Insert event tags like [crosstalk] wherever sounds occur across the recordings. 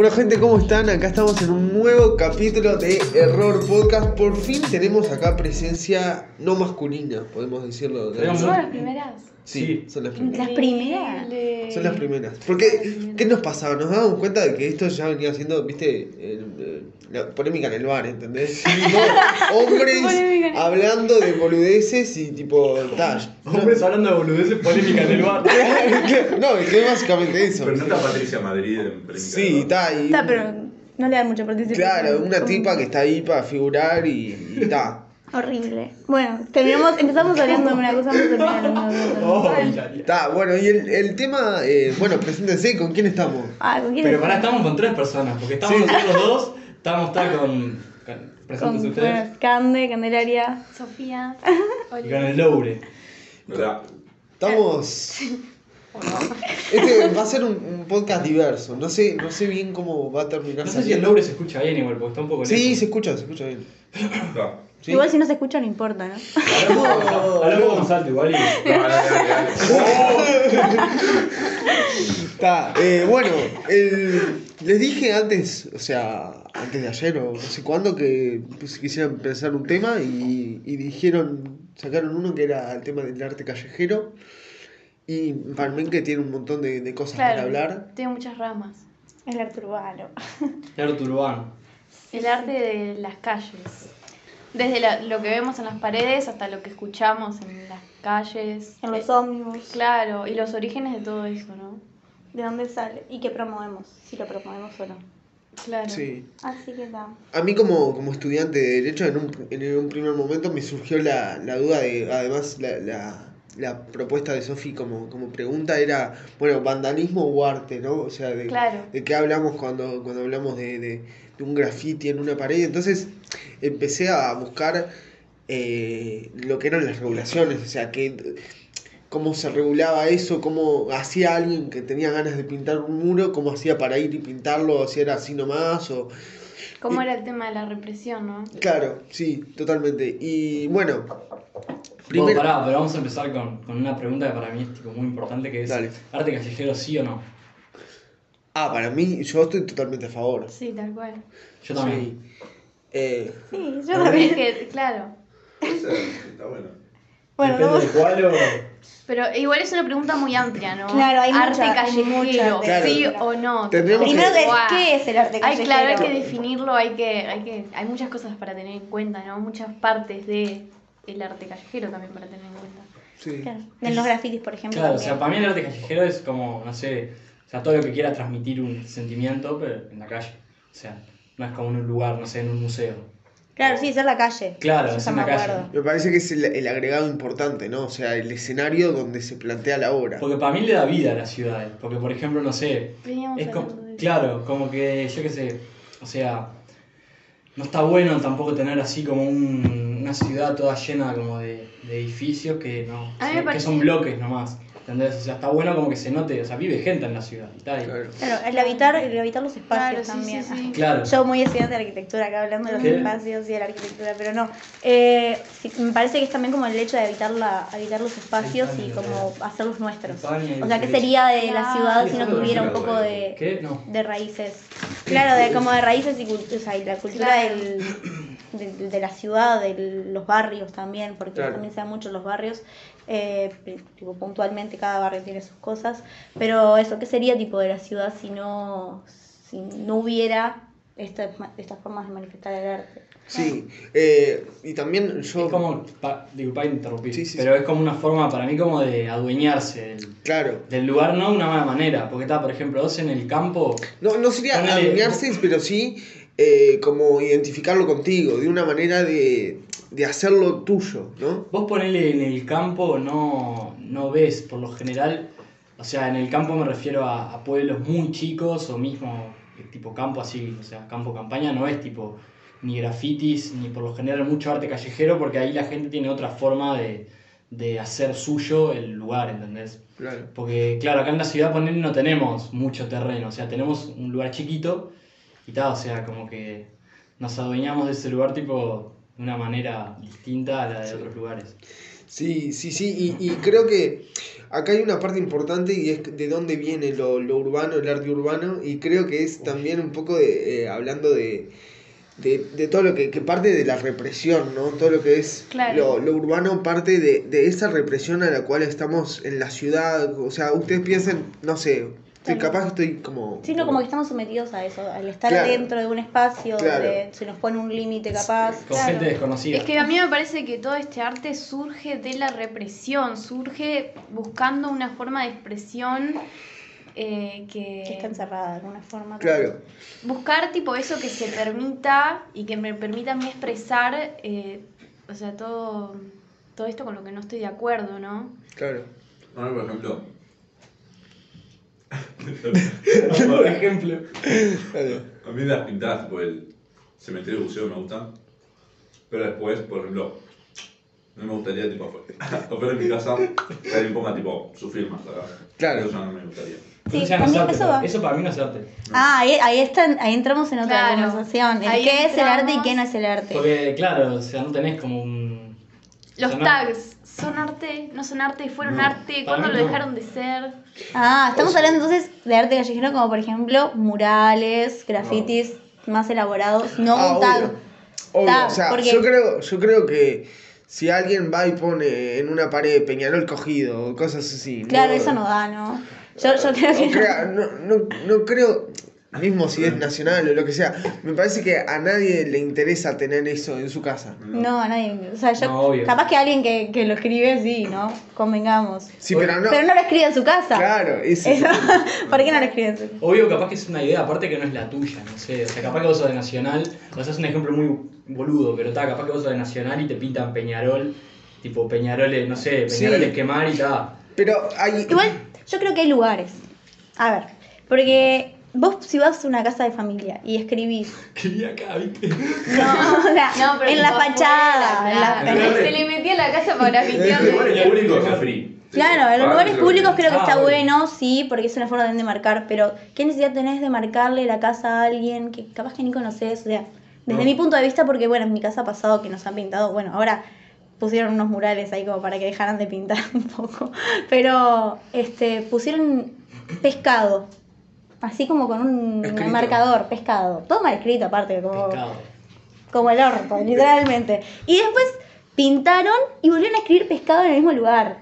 Bueno gente, ¿cómo están? Acá estamos en un nuevo capítulo de Error Podcast. Por fin tenemos acá presencia no masculina, podemos decirlo. Somos las primeras. Sí, son las primeras. Las primeras. Son las primeras. Porque, ¿qué nos pasaba? Nos dábamos cuenta de que esto ya venía siendo, viste, la polémica en el bar, ¿entendés? [laughs] Tipo, hombres hablando de boludeces y tipo. Hombres hablando de boludeces polémica en el bar. [laughs] No, es que es básicamente eso. Pero no está Patricia Madrid en Polémica Sí, está ahí. Está, pero no le dan mucha participación. Claro, una tipa que está ahí para figurar y, está. Horrible. Bueno, terminamos, empezamos hablando de una cosa, vamos. Hilaria. Está, bueno, y el, el tema, eh, bueno, preséntense, ¿con quién estamos? Ah, ¿con quién Pero pará, estamos con tres personas, porque estamos Sí. nosotros dos, [laughs] estamos está con. con Con presentes ustedes. bueno, Cande, Candelaria. Sofía. [laughs] Y con el Loure. ¿Verdad? Estamos... [laughs] Este va a ser un, un podcast diverso, no sé, no sé bien cómo va a terminar. No sé si el. Loure se escucha bien igual, porque está un poco Sí, lejos. se escucha, se escucha bien. ¿Sí? Igual si no se escucha no importa, ¿no? Hablamos un poco más alto igual y. No, dale, dale, dale. [laughs] Está, eh, bueno, el- les dije antes, o sea, antes de ayer o no sé cuándo, que pues, quisieran pensar un tema y, y dijeron, sacaron uno que era el tema del arte callejero. Y para mí que tiene un montón de, de cosas para hablar. Tiene muchas ramas. El arte urbano. [laughs] El arte urbano. El arte de las calles. Desde la- lo que vemos en las paredes hasta lo que escuchamos en las calles. En los Eh, ómnibus. Claro, y los orígenes de todo eso, ¿no? ¿De dónde sale? ¿Y qué promovemos? Si lo promovemos o no. Claro. Sí. Así que está. A mí como, como estudiante de Derecho, en un, en un primer momento me surgió la, la duda de, además, la, la, la propuesta de Sofi como, como pregunta era, bueno, vandalismo o arte, ¿no? O sea, de, Claro. de qué hablamos cuando, cuando hablamos de, de, de un graffiti en una pared. Entonces empecé a buscar eh, lo que eran las regulaciones, o sea, que, cómo se regulaba eso, cómo hacía alguien que tenía ganas de pintar un muro, cómo hacía para ir y pintarlo, si era así nomás o... ¿Cómo Y- era el tema de la represión, no? Claro, sí, totalmente. Y bueno, Bueno, primero... pará, pero vamos a empezar con, con una pregunta que para mí es tipo, muy importante, que es Dale. arte callejero sí o no. Ah, para mí, yo estoy totalmente a favor. Sí, tal cual. Yo también. Sí. Eh, Sí, yo también. que, claro. Está bueno. Bueno, Depende no. de cuál o... Pero igual es una pregunta muy amplia, ¿no? Claro, hay arte mucha- hay callejero, mucha Claro. sí o no. Primero, que. ¿qué es el arte Hay, callejero? claro, hay que definirlo, hay que, hay que, hay muchas cosas para tener en cuenta, ¿no? Muchas partes de el arte callejero también para tener en cuenta. sí. Claro. En los grafitis, por ejemplo. Claro, o también. sea, para mí el arte callejero es como, no sé, o sea, todo lo que quiera transmitir un sentimiento, pero en la calle. O sea, no es como en un lugar, no sé, en un museo. Claro, sí, es en la calle. Claro, es en me la calle. Me parece que es el, el agregado importante, ¿no? O sea, el escenario donde se plantea la obra. Porque para mí le da vida a las ciudades. Porque, por ejemplo, no sé, es como, de claro, como que, yo qué sé, o sea, no está bueno tampoco tener así como un- una ciudad toda llena como de, de edificios que no, A mí me que son bloques nomás. ¿Entendés? O sea, está bueno como que se note, o sea, vive gente en la ciudad. Claro. Claro, el habitar, el habitar los espacios Claro, también. sí, sí. Claro. Yo muy estudiante de arquitectura acá hablando de los ¿Qué? espacios y de la arquitectura, pero no. Eh, me parece que es también como el hecho de habitar, la, habitar los espacios y como hacerlos nuestros. España O sea, ¿qué sería de la ciudad si no tuviera un poco de, ¿Qué? No. de raíces? Claro, de como de raíces y, o sea, y la cultura Claro. del, de, de la ciudad, de los barrios también, porque Claro. también se dan mucho los barrios. Eh, tipo, puntualmente cada barrio tiene sus cosas, pero eso, ¿qué sería tipo de la ciudad si no, si no hubiera estas, estas formas de manifestar el arte? Sí. Eh, y también yo... Es como, pa, disculpa interrumpir, Sí, sí, pero es como una forma para mí como de adueñarse del, Claro. del lugar, no de una mala manera. Porque está, por ejemplo, vos en el campo, No, no sería adueñarse, pero sí eh, como identificarlo contigo, de una manera de, de hacerlo tuyo, ¿no? vos ponele en el campo, no, no ves por lo general, o sea, en el campo me refiero a, a pueblos muy chicos o mismo eh, tipo campo así, o sea, campo campaña, no es tipo ni grafitis, ni por lo general mucho arte callejero, porque ahí la gente tiene otra forma de, de hacer suyo el lugar, ¿entendés? Claro. Porque, claro, acá en la ciudad poner no tenemos mucho terreno, o sea, tenemos un lugar chiquito y tal, o sea, como que nos adueñamos de ese lugar tipo de una manera distinta a la de otros lugares. Sí, sí, sí, y, y creo que acá hay una parte importante y es de dónde viene lo, lo urbano, el arte urbano, y creo que es también un poco de, eh, hablando de, de, de todo lo que, que parte de la represión, ¿no? Todo lo que es Claro. lo, lo urbano parte de, de esa represión a la cual estamos en la ciudad, o sea, ustedes piensen, no sé, Claro. capaz estoy como... Sí, no, como que estamos sometidos a eso, al estar Claro. dentro de un espacio Claro. donde se nos pone un límite capaz. Con Claro. gente desconocida. Es que a mí me parece que todo este arte surge de la represión, surge buscando una forma de expresión eh, que... Que está encerrada de alguna forma. Claro, Buscar tipo eso que se permita y que me permita a mí expresar, eh, o sea, todo, todo esto con lo que no estoy de acuerdo, ¿no? claro. Ahora, por ejemplo, Por ejemplo. a mí las pintadas, tipo el cementerio de buceo me gustan. Pero después, por ejemplo, no me gustaría, tipo, afuera [laughs] de mi casa, que alguien ponga, tipo, su firma, ¿sabes? Claro. Eso no me gustaría. Sí, Eso ya no es arte, eso va. eso para mí no es arte. Ah, ahí, ahí, están, ahí entramos en otra Claro. conversación. El qué es el arte y entramos. qué no es el arte. Porque, claro, o sea, no tenés como un. Los o sea, no- tags, ¿son arte? ¿No son arte? ¿Fueron No, arte? ¿Cuándo lo no. dejaron de ser? Ah, estamos hablando entonces de arte callejero como por ejemplo murales, grafitis más elaborados, no Ah, un tag. obvio. O sea, porque- yo creo, yo creo que si alguien va y pone en una pared Peñarol cogido o cosas así. Claro, eso no da, ¿no? Yo, yo creo que o crea- no, no, no creo, mismo si es nacional o lo que sea, me parece que a nadie le interesa tener eso en su casa. no, a nadie. O sea, yo No, capaz que alguien que, que lo escribe sí, ¿no? Convengamos. Sí, pero no. Pero no lo escribe en su casa. Claro, Eso. el- [laughs] ¿Por qué no lo escribe en su casa? Obvio, capaz que es una idea, aparte que no es la tuya, no sé. O sea, capaz que vos sos de Nacional, o sea, es un ejemplo muy boludo, pero está, capaz que vos sos de Nacional y te pintan Peñarol, tipo Peñaroles, no sé, Sí. Peñaroles quemar y ta. Pero hay. Igual, yo creo que hay lugares. A ver, porque vos si vas a una casa de familia y escribís, [laughs] Quería acá, ¿viste? no, o sea, No, pero en la fachada, en la- en Se le metía la casa para grafitear. Los lugares [laughs] públicos es free. Claro, en los Ah, lugares públicos creo que Ah, está bueno. bueno, sí, porque es una forma también de marcar, pero ¿qué necesidad tenés de marcarle la casa a alguien que capaz que ni conoces? O sea, desde No. mi punto de vista, porque bueno, en mi casa ha pasado que nos han pintado, bueno, ahora pusieron unos murales ahí como para que dejaran de pintar [laughs] un poco, pero este pusieron pescado, así como con un Escrito. marcador, pescado, todo mal escrito aparte, como Pescado. como el orto, literalmente. Y después pintaron y volvieron a escribir pescado en el mismo lugar.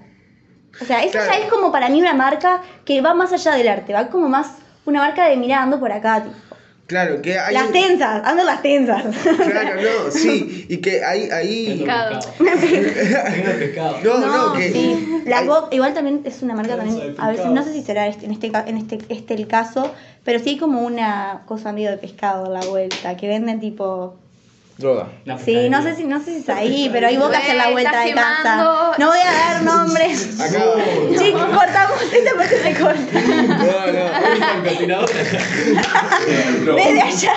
O sea, eso Claro. ya es como para mí una marca que va más allá del arte, va como más una marca de mira, ando por acá, tipo. Claro, que hay. Las tensas, ando las tensas. Claro, no, [laughs] sí. Y que ahí. ahí... Pescado. Pescado. Tengo [laughs] pescado. No, no, que. sí. La hay- igual también es una marca también, a veces, no sé si será este, en este en este, este el caso, pero sí hay como una cosa medio de pescado a la vuelta, que venden tipo Droga. Sí, no sé si no sé si es ahí, pero hay bocas en la vuelta de casa. No voy a dar nombres. Acá. Chicos, cortamos esta parte se corta. [laughs] No, no. [laughs] Desde allá.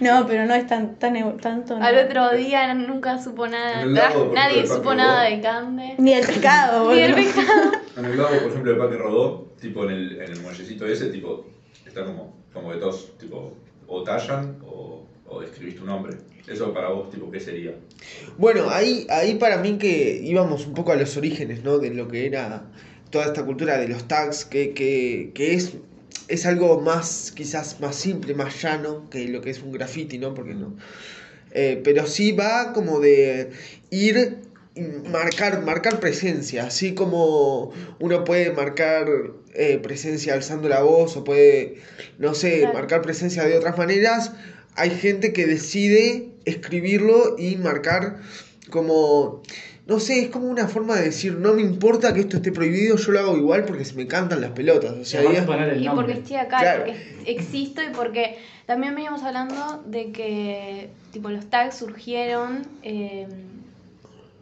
No, pero no es tan, tan tanto. no. Al otro día nunca supo nada. El lago, Nadie ejemplo, supo nada de Cande. Ni el pescado, Ni el boludo. pescado. [laughs] En el lago, por ejemplo, del Parque Rodó, tipo en el, en el muellecito ese, tipo, está como, como que todos, tipo, o tallan o, o escribís tu nombre. Eso para vos, tipo, ¿qué sería? Bueno, ahí, ahí para mí que íbamos un poco a los orígenes, ¿no? De lo que era toda esta cultura de los tags, que, que, que es, es algo más, quizás más simple, más llano que lo que es un graffiti, ¿no? Porque no. Eh, pero sí va como de ir marcar, marcar presencia, así como uno puede marcar eh, presencia alzando la voz o puede, no sé, Claro. marcar presencia de otras maneras, hay gente que decide escribirlo y marcar como, no sé, es como una forma de decir, no me importa que esto esté prohibido, yo lo hago igual porque se me cantan las pelotas. O sea, el Y porque estoy acá, Claro. porque existo y porque también veníamos hablando de que tipo los tags surgieron eh,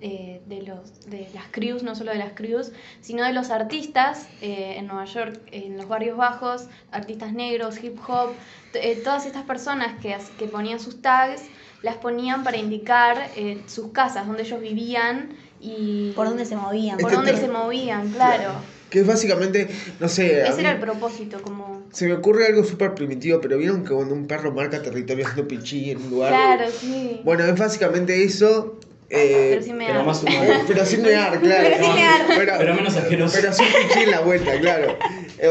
eh, de los de las crews, no solo de las crews, sino de los artistas eh, en Nueva York, en los barrios bajos, artistas negros, hip hop, eh, todas estas personas que, que ponían sus tags las ponían para indicar eh, sus casas, donde ellos vivían y Por dónde se movían. por Este dónde se movían, claro. que es básicamente, no sé, a Ese era el propósito, como se me ocurre algo súper primitivo, pero vieron que cuando un perro marca territorio haciendo pichí en un lugar. Claro, sí. Bueno, es básicamente eso, Eh, Pero sí me Pero da. más humano. [laughs] pero sin negar, claro. Pero sin negar. Pero, Pero menos asqueroso. pero sin en la vuelta, claro.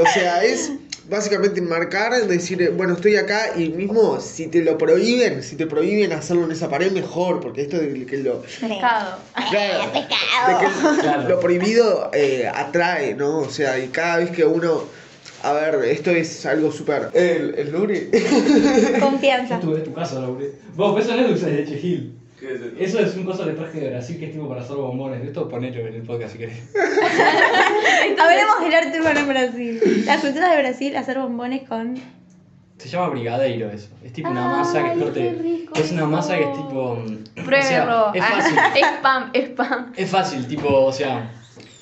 O sea, es básicamente marcar, decir, bueno, estoy acá y mismo si te lo prohíben, si te prohíben hacerlo en esa pared, mejor, porque esto de que lo. Pescado. Claro, de que Claro. lo prohibido eh, atrae, ¿no? O sea, y cada vez que uno. A ver, esto es algo súper. El, el Luri. Confianza. Es tu, es tu casa, Laure. Vos, eso no es dulce de leche, Gil. ¿Qué es esto? Eso es un coso de traje de Brasil que es tipo para hacer bombones. Esto ponelo en el podcast si querés. [laughs] Hablemos del arte urbano en Brasil. La cultura de Brasil, hacer bombones con. Se llama brigadeiro eso. Es tipo una Ay, masa que es corte. Es una masa que es tipo. mm, Pruébelo. O sea, es fácil. [laughs] spam, spam. Es fácil, tipo, o sea,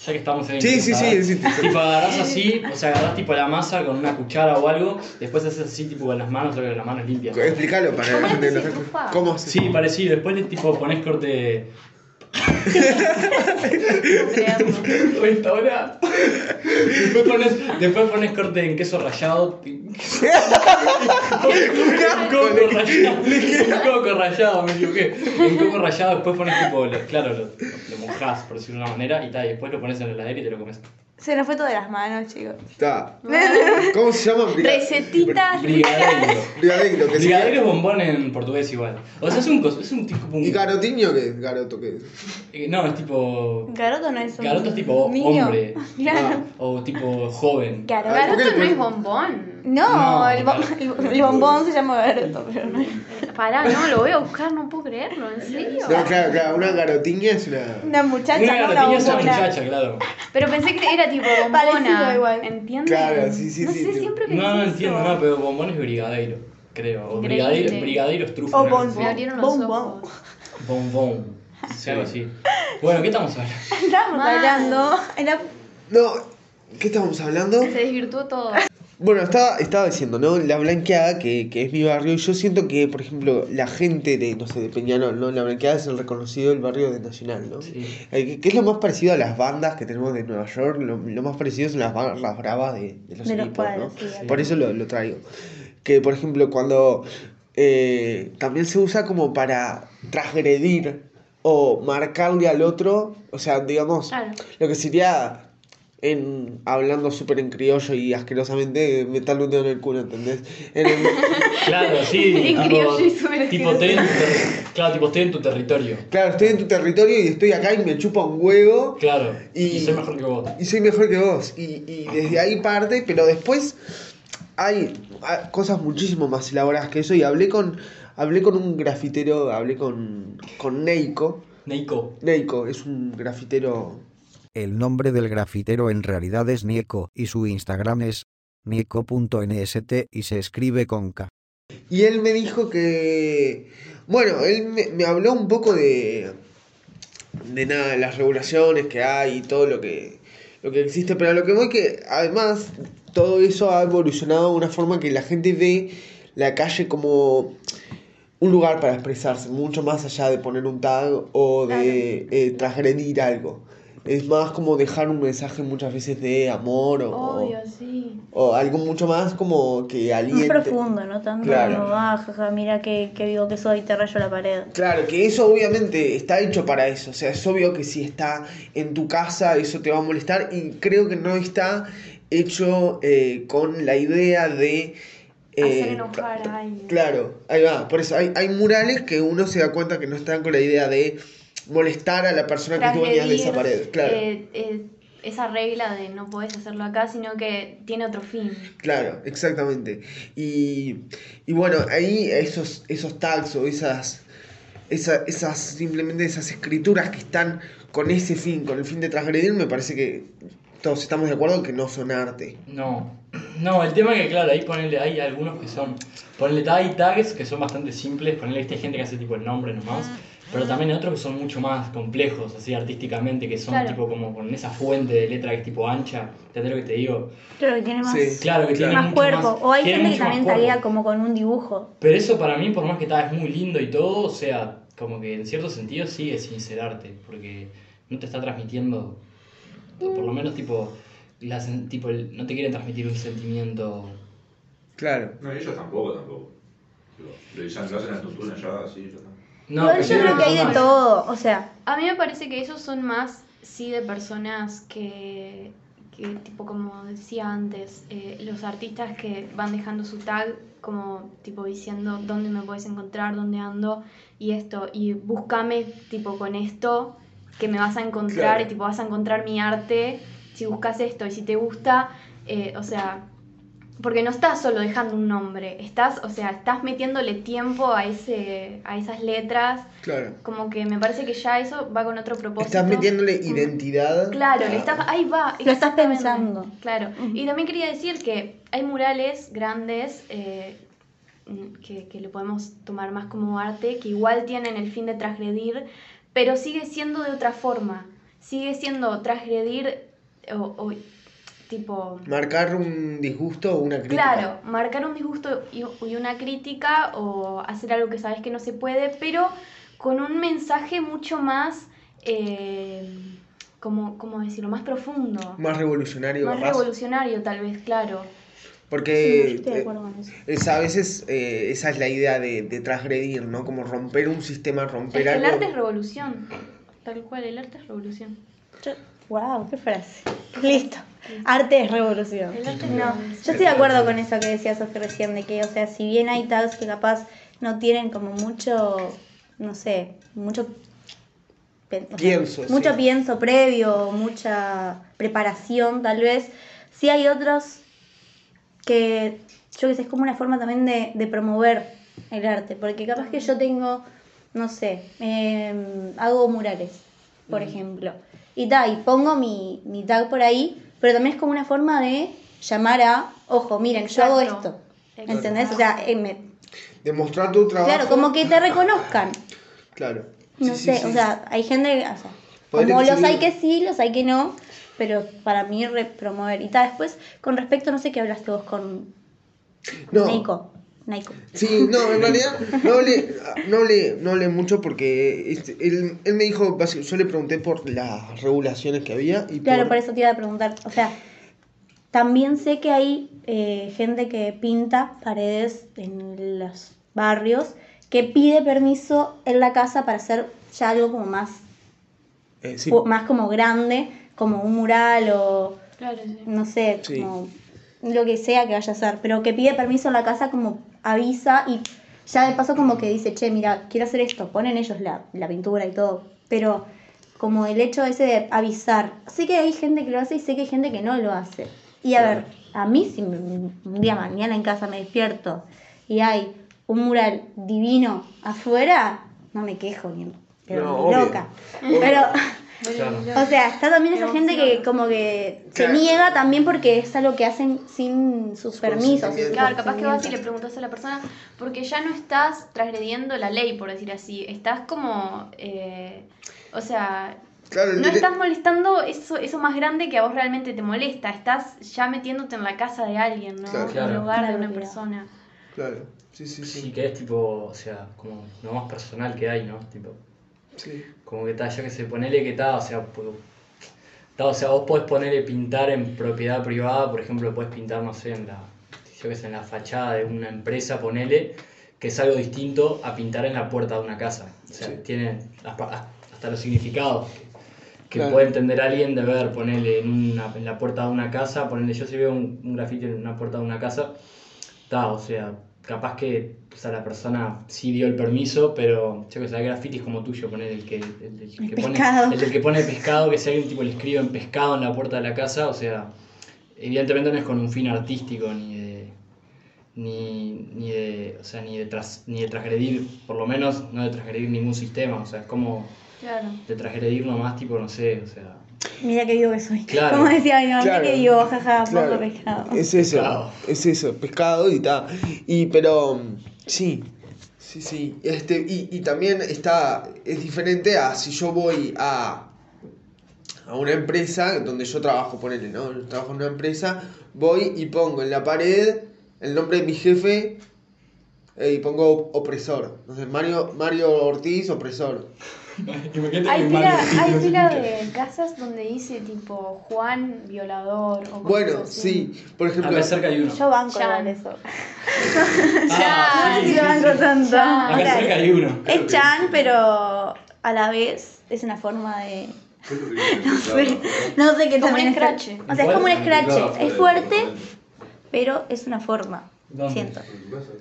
ya que estamos en Sí, sí, sí, sí, sí. Tipo, agarrás así, o sea, agarrás tipo la masa con una cuchara o algo, después haces así, tipo, con las manos, solo que las manos limpias. Explícalo para la ¿Cómo gente que no se sabe. estufa? ¿Cómo se Sí, parecido, después le tipo pones corte. Después pones, después pones corte en queso rallado. Un coco rallado. Un coco rallado, me equivoqué. En coco rallado, después pones tipo, lo- claro, lo, lo mojás, por decirlo de una manera, y tal, y después lo pones en la heladera y te lo comes. Se nos fue todo de las manos, chicos. Está. [laughs] ¿Cómo se llama? Recetitas. Brigadeiro. Brigadeiro, que se Brigadeiro es bombón en portugués igual. O sea, es un, es un tipo. un- ¿Y garotiño qué es? Garoto qué es? eh, no, es tipo. Garoto no es un. Garoto es tipo niño. hombre. [laughs] Claro. O tipo joven. Garoto. Ah, ¿por qué Garoto le no es bombón. No, No, el, bom- el- el bombón se llama Garoto, pero no es. Pará, no, lo voy a buscar, no puedo creerlo, ¿en serio? No, claro, claro, una garotiña es una. Una muchacha, Una garotiña es una muchacha, claro. Pero pensé que era tipo [laughs] Parecido bombona. igual. ¿Entiendes? Claro, sí, sí, no sí, sé, sí. siempre No, no entiendo, no, pero bombón es brigadeiro, creo. O brigadeiro, brigadeiro es trufa. O Bombón. ojos. Bombón. [laughs] Sí, algo así. Bueno, ¿qué estamos hablando? Estábamos Mal. hablando. No, ¿qué estábamos hablando? Se desvirtuó todo. Bueno, estaba, estaba diciendo, ¿no? La Blanqueada, que, que es mi barrio, y yo siento que, por ejemplo, la gente de, no sé, de Peñarol, ¿no? La Blanqueada es el reconocido del barrio de Nacional, ¿no? Sí. Eh, que, es lo más parecido a las bandas que tenemos de Nueva York, lo, lo más parecido son las barras bravas de, de los De los equipos, cuadros, ¿no? sí, Por eso lo, lo traigo. Que, por ejemplo, cuando eh, también se usa como para transgredir o marcarle al otro, o sea, digamos, Claro. lo que sería en hablando súper en criollo y asquerosamente meterle un dedo en el culo, ¿entendés? En el- [laughs] Claro, sí. En criollo y súper tipo, estoy en tu claro, tipo, estoy en tu territorio. claro, estoy en tu territorio y estoy acá y me chupa un huevo Claro. Y- Y, soy mejor que vos. y soy mejor que vos. Y, y desde ahí parte, pero después hay ah, cosas muchísimo más elaboradas que eso y hablé con hablé con un grafitero, hablé con, con Neiko. Neiko. Neiko es un grafitero El nombre del grafitero en realidad es Nieko y su Instagram es nieko.nst y se escribe con K. Y él me dijo que. Bueno, él me, me habló un poco de. de nada, de las regulaciones que hay y todo lo que. lo que existe. Pero a lo que voy que además todo eso ha evolucionado de una forma que la gente ve la calle como un lugar para expresarse, mucho más allá de poner un tag o de eh, transgredir algo. Es más como dejar un mensaje muchas veces de amor o, Obvio, sí. o algo mucho más como que más aliente. profundo, ¿no? Tanto Claro. como, ah, jaja, mira qué, qué vivo que soy, te rayo la pared. Claro, que eso obviamente está hecho para eso. O sea, es obvio que si está en tu casa, eso te va a molestar. Y creo que no está hecho eh, con la idea de. eh, Hacer enojar a alguien. Claro, ahí va. Por eso hay, hay murales que uno se da cuenta que no están con la idea de molestar a la persona que tú venías de esa pared. Claro, eh, eh, esa regla de no podés hacerlo acá, sino que tiene otro fin. claro, exactamente. Y, y bueno, ahí esos, esos tags o esas, esa- esas, simplemente esas escrituras que están con ese fin, con el fin de transgredir, me parece que todos estamos de acuerdo en que no son arte. No, no, el tema es que claro, ahí ponele, hay algunos que son, ponele, hay tags que son bastante simples, ponele, viste, hay gente que hace tipo el nombre nomás, pero también hay otros que son mucho más complejos, así artísticamente, que son Claro. tipo como con esa fuente de letra que es tipo ancha, ¿entendés lo que te digo? Claro, que tiene más, Sí. Claro, que tiene más cuerpo. más- o hay gente que también taguea como con un dibujo. Pero eso para mí, por más que está, es muy lindo y todo, o sea, como que en cierto sentido sigue sin ser arte, porque no te está transmitiendo, o por lo menos tipo, la tipo el- no te quieren transmitir un sentimiento Claro. No, ellos tampoco, tampoco. Ya lo hacen en la estructura ya, así, ya. No, Igual yo creo que hay de todo, o sea, A mí me parece que esos son más, sí, de personas que, que tipo, como decía antes, eh, los artistas que van dejando su tag como, tipo, diciendo dónde me puedes encontrar, dónde ando y esto, y búscame, tipo, con esto que me vas a encontrar Claro. y, tipo, vas a encontrar mi arte si buscas esto y si te gusta, eh, o sea... Porque no estás solo dejando un nombre, estás, o sea, estás metiéndole tiempo a ese, a esas letras, Claro. como que me parece que ya eso va con otro propósito. Estás metiéndole Mm. identidad. Claro, a- le estás, ahí va. Lo estás pensando. Claro. Y también quería decir que hay murales grandes eh, mm, que, que le podemos tomar más como arte, que igual tienen el fin de transgredir, pero sigue siendo de otra forma. Sigue siendo transgredir o, o tipo... Marcar un disgusto o una crítica. Claro, marcar un disgusto y, y una crítica o hacer algo que sabes que no se puede, pero con un mensaje mucho más, eh, como, ¿cómo decirlo? Más profundo, Más revolucionario. más capaz. revolucionario tal vez, claro. sí, Porque yo estoy de acuerdo con eso. es, a veces eh, esa es la idea de, de transgredir, ¿no? Como romper un sistema, Es romper el algo. arte es revolución, tal cual, el arte es revolución. Wow, qué frase. Listo. Arte es revolución. El arte es No, yo estoy de acuerdo con eso que decía Sofía recién, de que, o sea, si bien hay tags que capaz no tienen como mucho, no sé, mucho pe- o sea, Pienso, sí. mucho pienso previo, mucha preparación tal vez, sí hay otros que yo que sé, es como una forma también de, de promover el arte, porque capaz que yo tengo, no sé, em, hago murales, por ejemplo, y tal, y pongo mi, mi tag por ahí, pero también es como una forma de llamar a, ojo, miren, yo hago esto, Exacto. ¿entendés? O sea, eh, me- Demostrar tu trabajo. claro, como que te reconozcan. Claro. No Sí, sé, sí. o sea, hay gente, que- o sea, como los hay que sí, los hay que no, pero para mí re- promover. Y tal, después, con respecto, no sé qué hablaste vos con No. Nico. Nico. Sí, no, en realidad no hablé, no hablé, no hablé mucho porque este, él, él me dijo, yo le pregunté por las regulaciones que había y Claro, por, por eso te iba a preguntar. O sea, también sé que hay eh, gente que pinta paredes en los barrios que pide permiso en la casa para hacer ya algo como más, eh, sí, más como grande, como un mural o Claro, sí. no sé, Sí. como lo que sea que vaya a hacer, pero que pide permiso en la casa como avisa y ya de paso como que dice, che, mira, quiero hacer esto, ponen ellos la, la pintura y todo, pero como el hecho ese de avisar, sé que hay gente que lo hace y sé que hay gente que no lo hace. Y a ver, a mí si me- un día mañana en casa me despierto y hay un mural divino afuera, no me quejo ni, pero No, ni loca. Obvio. Pero Claro. o sea, está también esa gente que como que se Claro. niega también porque es algo que hacen sin sus permisos. Claro, capaz que vas y le preguntas a la persona, porque ya no estás transgrediendo la ley, por decir así. Estás como. eh, o sea. Claro, No estás molestando eso, eso más grande que a vos realmente te molesta. Estás ya metiénute en la casa de alguien, ¿no? Claro. En Claro. el hogar de una persona. Claro, sí, sí, sí. Sí, que es tipo, o sea, como lo más personal que hay, ¿no? Tipo, sí. como que tal, yo que sé, ponele que tal, o sea, ta, o sea, vos podés ponerle pintar en propiedad privada, por ejemplo, podés pintar, no sé, en la, yo que sé, en la fachada de una empresa, ponele, que es algo distinto a pintar en la puerta de una casa. O sea, Sí. tiene hasta hasta los significados que, Claro. puede entender alguien de ver, ponerle en, una, en la puerta de una casa, ponerle, yo si veo un, un grafiti en una puerta de una casa, ta, o sea, capaz que o sea, la persona sí dio el permiso, pero yo que sé, hay grafitis como tuyo, poner el que, el, El que pone, el que pone pescado, que si alguien tipo le escribe en pescado en la puerta de la casa, o sea, evidentemente no es con un fin artístico ni de ni, ni de o sea ni de tras, ni de transgredir, por lo menos no de transgredir ningún sistema, o sea, es como Claro. de transgredir nomás tipo, no sé, o sea, Mira que vivo que soy. Claro. Como decía mi mamá, Claro. que vivo, jaja, Claro. poco pescado. Es eso, Pescado. es eso, pescado y tal. Y pero sí, sí, sí. Este, y, y también está, es diferente a si yo voy a, a una empresa donde yo trabajo, ponele, ¿no? Yo trabajo en una empresa, voy y pongo en la pared el nombre de mi jefe eh, y pongo opresor. Entonces, Mario, Mario Ortiz, opresor. [laughs] Hay pila, hay pila de casas donde dice tipo Juan violador o cosas Bueno, así. sí, por ejemplo. acá cerca hay uno. Yo banco Ya. igual eso. [laughs] Ah, sí, sí, banco tanto, Acá cerca hay uno. es Chan, pero a la vez es una forma de. [laughs] No sé, no sé qué Como también un es- scratch. O sea, es como un scratch. Es fuerte, pero es una forma. ¿Dónde? Siento.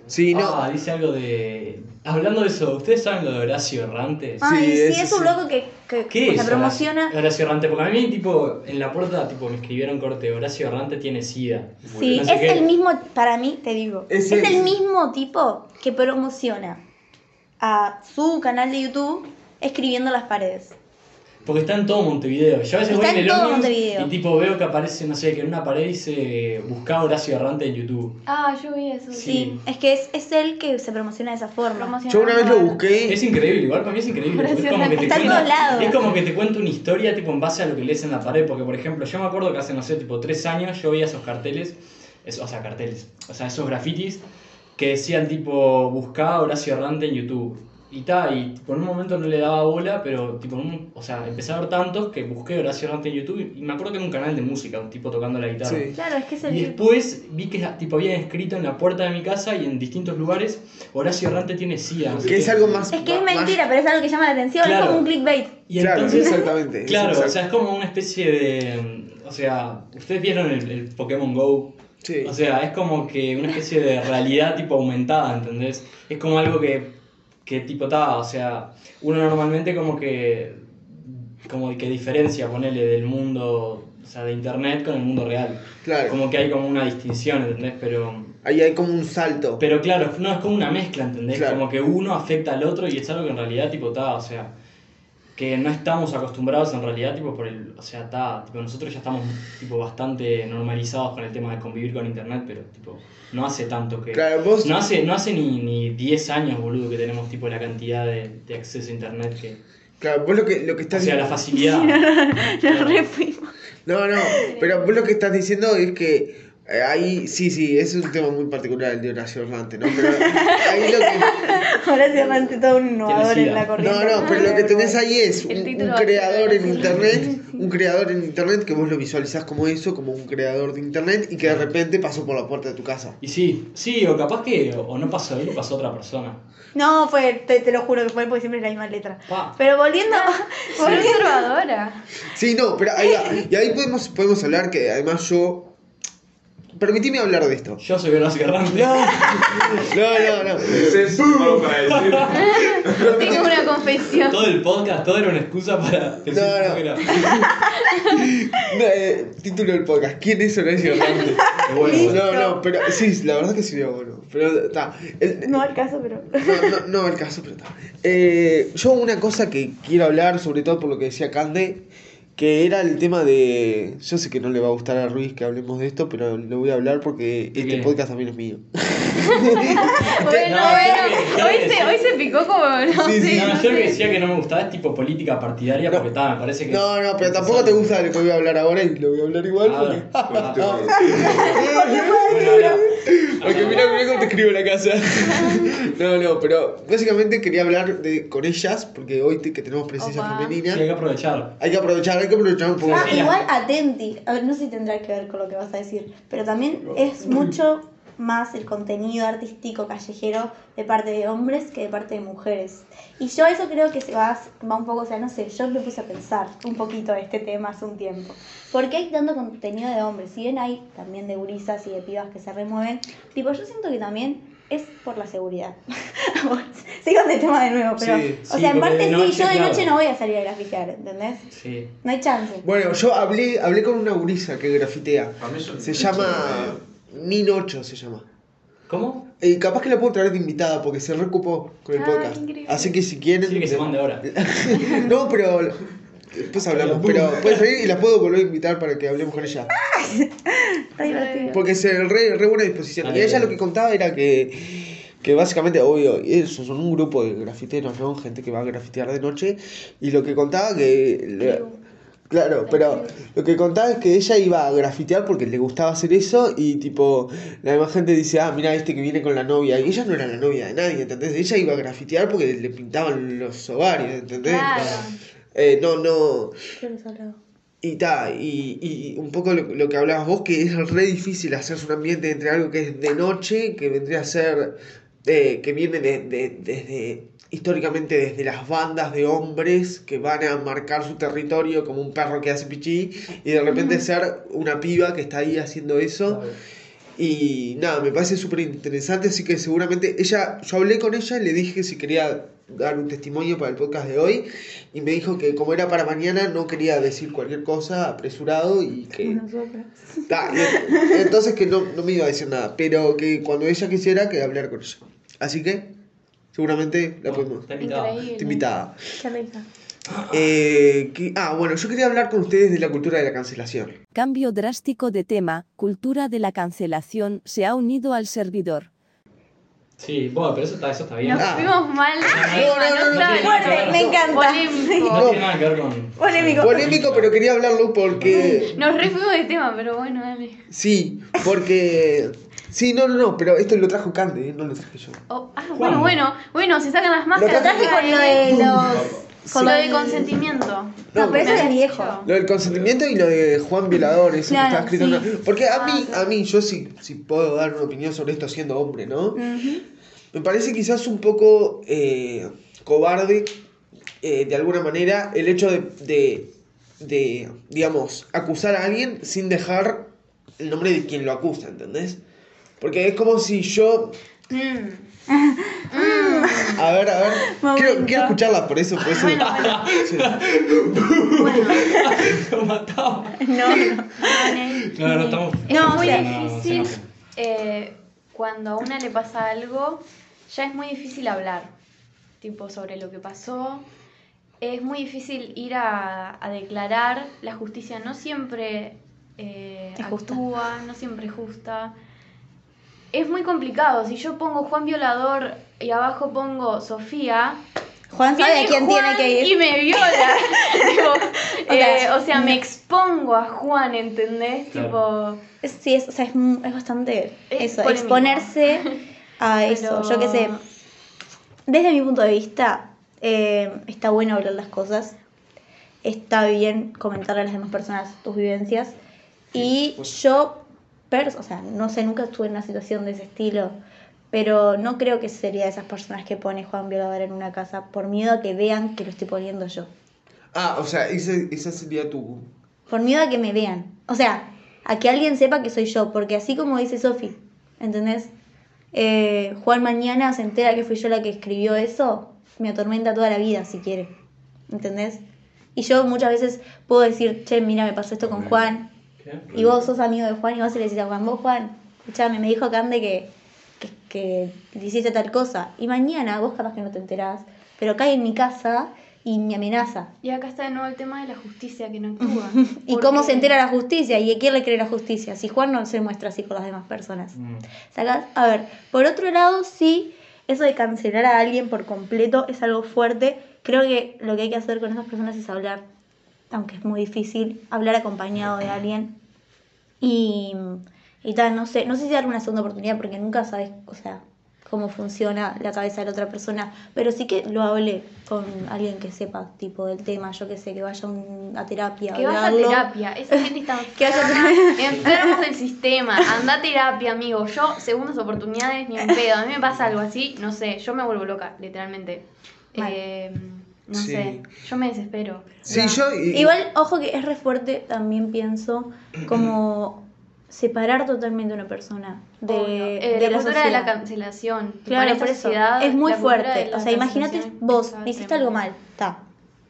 Sí, no. Ah, dice algo de. Hablando de eso, ¿ustedes saben lo de Horacio Errante? Ay, sí, ese es un sí. loco que, que ¿Qué se es promociona. Horacio, Horacio Errante? Porque a mí, tipo, en la puerta, tipo, me escribieron corte, Horacio Errante tiene SIDA. Sí, No sé es qué. el mismo, para mí, te digo, Es es, el- el mismo tipo que promociona a su canal de YouTube escribiendo las paredes. Porque está en todo Montevideo. Yo a veces Está voy en en el todo ómnibus Montevideo. y tipo veo que aparece, no sé, que en una pared dice buscá Horacio Errante en YouTube. Ah, yo vi eso. Sí. Sí, es que es, es él que se promociona de esa forma. Yo una vez lo busqué. Es increíble, igual para mí es increíble. Es como que te Está en cuenta, todos lados. es como que te cuenta una historia tipo en base a lo que lees en la pared. Porque, por ejemplo, yo me acuerdo que hace, no sé, tipo tres años yo veía esos carteles, es- o sea, carteles, o sea, esos grafitis que decían tipo buscá Horacio Errante en YouTube. Y ta, y en un momento no le daba bola, pero tipo, un- o sea, empecé a ver tantos que busqué Horacio Errante en YouTube y me acuerdo que era un canal de música, un tipo tocando la guitarra. Sí. Claro, es que es el Y después vi que tipo, habían escrito en la puerta de mi casa y en distintos lugares, Horacio Errante tiene SIDA. Que es algo más. Es que es más- mentira, pero es algo que llama la atención, Claro. es como un clickbait. Y Claro, entonces, exactamente. claro, o sea, es como una especie de... O sea, ¿ustedes vieron el, el Pokémon GO? Sí. O sea, es como que una especie de realidad tipo aumentada, ¿entendés? Es como algo que, que tipo está, o sea, uno normalmente como que, como que diferencia, ponele, del mundo, o sea, de internet con el mundo real. Claro. Como que hay como una distinción, ¿entendés? Pero, Ahí hay como un salto. pero claro, no, es como una mezcla, ¿entendés? Claro. Como que uno afecta al otro y es algo que en realidad tipo está, o sea, que no estamos acostumbrados en realidad tipo por el, o sea, está, tipo nosotros ya estamos tipo bastante normalizados con el tema de convivir con internet, pero tipo no hace tanto que Claro, vos. no hace no hace ni, ni 10 años, boludo, que tenemos tipo la cantidad de, de acceso a internet que Claro, vos lo que, lo que o estás sea, la facilidad. [laughs] No, no, pero vos lo que estás diciendo es que eh, ahí, sí, sí, ese es un tema muy particular el de Horacio Errante, ¿no? Pero ahí lo que, [laughs] se llama todo un innovador en la corriente. no, no, pero lo que tenés ahí es un, creador en a internet, un creador en internet que vos lo visualizás como eso, como un creador de internet y que de repente pasó por la puerta de tu casa. Y sí, sí, o capaz que o, no pasó él, pasó otra persona. No, fue, te, te lo juro que fue porque siempre es la misma letra. Pa. Pero volviendo, Soy [laughs] volviendo observadora. Sí, no, pero ahí, y ahí podemos, podemos hablar que además yo... Permitime hablar de esto. Yo soy Horacio Errante. No, no, no, no. Es algo para decir. [laughs] Tengo una confesión. Todo el podcast, todo era una excusa para decir No, no. que era. [laughs] No, eh, título del podcast, ¿quién es Horacio Errante? Bueno, No, no, pero sí, la verdad que sería bueno. Pero está. el- no al caso, pero. No, no, no el caso, pero está. Eh, yo una cosa que quiero hablar, sobre todo por lo que decía Cande, que era el tema de... Yo sé que no le va a gustar a Ruiz que hablemos de esto, pero lo voy a hablar porque ¿De este podcast también es mío. [laughs] Bueno, No, bueno. Hoy se, hoy se picó como. No Sí, sé, sí. No, no yo lo que decía que no me gustaba es tipo política partidaria porque estaba, me parece que. No, no, pero tampoco te gusta lo que voy a hablar ahora y lo voy a hablar igual ah, Porque bueno, [laughs] [laughs] habla. mira, mira cómo te escribo en la casa. [laughs] No, no, pero básicamente quería hablar de, con ellas, porque hoy te- que tenemos presencia Opa. femenina, Sí, hay que aprovechar. hay que aprovechar, hay que aprovechar un poco. Ah, igual atenti. A ver, no sé si tendrá que ver con lo que vas a decir, pero también es mucho más el contenido artístico callejero de parte de hombres que de parte de mujeres. Y yo eso creo que se va, va un poco, o sea, no sé, yo me puse a pensar un poquito de este tema hace un tiempo. ¿Por qué hay tanto contenido de hombres? Si bien hay también de gurisas y de pibas que se remueven, tipo, yo siento que también es por la seguridad. [laughs] Sigo de tema de nuevo, pero, Sí, o sí, sea, en parte de sí, noche, yo de claro. noche no voy a salir a grafitear, ¿entendés? Sí. No hay chance. Bueno, yo hablé, hablé con una gurisa que grafitea. A mí Se llama Ninocho, se llama. ¿Cómo? Y capaz que la puedo traer de invitada porque se recupó con el Ah, podcast. increíble. Así que si quieren. Sí, que se mande ahora. [laughs] no, pero. Después hablamos. Pero puede salir y la puedo volver a invitar para que hablemos con ella. Está divertido. Porque se re, re buena disposición. Dale, Y ella dale. lo que contaba era que. Que básicamente, obvio, eso son un grupo de grafiteros, ¿no? Gente que va a grafitear de noche. Y lo que contaba que. Claro, pero lo que contaba es que ella iba a grafitear porque le gustaba hacer eso y tipo, la demás gente dice, ah, mira este que viene con la novia. Y ella no era la novia de nadie, ¿entendés? Ella iba a grafitear porque le pintaban los ovarios, ¿entendés? Claro. Eh, no, no. Y ta, y, y un poco lo, lo que hablabas vos, que es re difícil hacerse un ambiente entre algo que es de noche, que vendría a ser eh, que viene de, de- desde históricamente desde las bandas de hombres que van a marcar su territorio como un perro que hace pichí y de repente ser una piba que está ahí haciendo eso. Y nada, me parece súper interesante, así que seguramente ella, yo hablé con ella y le dije si quería dar un testimonio para el podcast de hoy y me dijo que como era para mañana no quería decir cualquier cosa apresurado y que... Entonces que no, no me iba a decir nada, pero que cuando ella quisiera que hablar con ella. Así que seguramente la podemos... Está invitada. Qué rica. Eh, que- ah, bueno, yo quería hablar con ustedes de la cultura de la cancelación. Cambio drástico de tema, cultura de la cancelación se ha unido al servidor. Sí, bueno, pero eso está, eso está bien. Nos Ah. fuimos mal. no, tema, no, no, no, fuerte, me encanta. Polémico. No tiene nada que ver con. Polémico. Polémico, pero quería hablarlo porque... Nos re fuimos de tema, pero bueno, dale. Sí, porque... Sí, no, no, no, pero esto lo trajo Cande, ¿eh? no lo traje yo. Oh, ah, bueno, bueno, bueno, se sacan las Lo máscaras. traje Traje con lo de los. Con lo de el- consentimiento. No, pero eso es viejo. Lo del consentimiento y lo de Juan Violador, eso Claro, que está escrito en sí. una- Porque a mí, Ah, a mí, yo sí, sí puedo dar una opinión sobre esto siendo hombre, ¿no? Me parece quizás un poco eh, cobarde, eh, de alguna manera, el hecho de, de, de, digamos, acusar a alguien sin dejar el nombre de quien lo acusa, ¿entendés? Porque es como si yo... Mm. A ver, a ver. Quiero, escucharla por eso, por eso. Bueno, bueno. [laughs] Sí. Bueno, [laughs] Lo mataba. No, no. No, no, estamos. es No, muy no, difícil eh, cuando a una le pasa algo, ya es muy difícil hablar, tipo sobre lo que pasó. Es muy difícil ir a, a declarar. La justicia no siempre eh, actúa, no siempre es justa. Es muy complicado. Si yo pongo Juan Violador y abajo pongo Sofía, Juan sabe a quién Juan tiene que ir. Y me viola. [laughs] Tipo, eh, sea, o sea, me expongo a Juan, ¿entendés? Claro. Tipo. Sí, es, o sea, es, es bastante Es eso, polémico. exponerse [laughs] a eso. Pero- Yo qué sé. Desde mi punto de vista, eh, está bueno hablar las cosas. Está bien comentar a las demás personas tus vivencias. Y pues. yo, o sea, no sé, nunca estuve en una situación de ese estilo. Pero no creo que sería de esas personas que pone Juan Violador en una casa por miedo a que vean que lo estoy poniendo yo. Ah, o sea, ese, esa sería tu... Por miedo a que me vean. O sea, a que alguien sepa que soy yo. Porque así como dice Sofi, ¿entendés? Eh, Juan mañana se entera que fui yo la que escribió eso, me atormenta toda la vida si quiere. ¿Entendés? Y yo muchas veces puedo decir, che, mira, me pasó esto con Juan. Y vos sos amigo de Juan y vas y le decís a Juan, vos Juan, escuchame, me dijo Cande que, que, que le hiciste tal cosa. Y mañana vos capaz que no te enterás, pero cae en mi casa y me amenaza. Y acá está de nuevo el tema de la justicia que no [laughs] actúa. ¿Y Porque- cómo se entera la justicia? ¿Y a quién le cree la justicia? Si Juan no se muestra así con las demás personas. Mm. ¿Sacás? A ver, por otro lado, sí, eso de cancelar a alguien por completo es algo fuerte. Creo que lo que hay que hacer con esas personas es hablar, aunque es muy difícil, hablar acompañado de alguien. Y, y tal, no sé, no sé si dar una segunda oportunidad porque nunca sabes, o sea, cómo funciona la cabeza de la otra persona, pero sí que lo hable con alguien que sepa tipo del tema, yo que sé, que vaya a un- a terapia, Que vaya a terapia. Esa [laughs] gente está Que enfermos del sistema. Anda a terapia, amigo. Yo, segundas oportunidades, ni en pedo. A mí me pasa algo así, no sé. Yo me vuelvo loca, literalmente. Eh, no Sí. sé. Yo me desespero. Sí, Ya. yo... y- Igual, ojo que es re fuerte, también pienso, [clears throat] como separar totalmente a una persona de. Eh, de la la cultura de la cancelación. Claro, por eso. Es muy fuerte. O sea, imagínate vos, hiciste algo mal, está.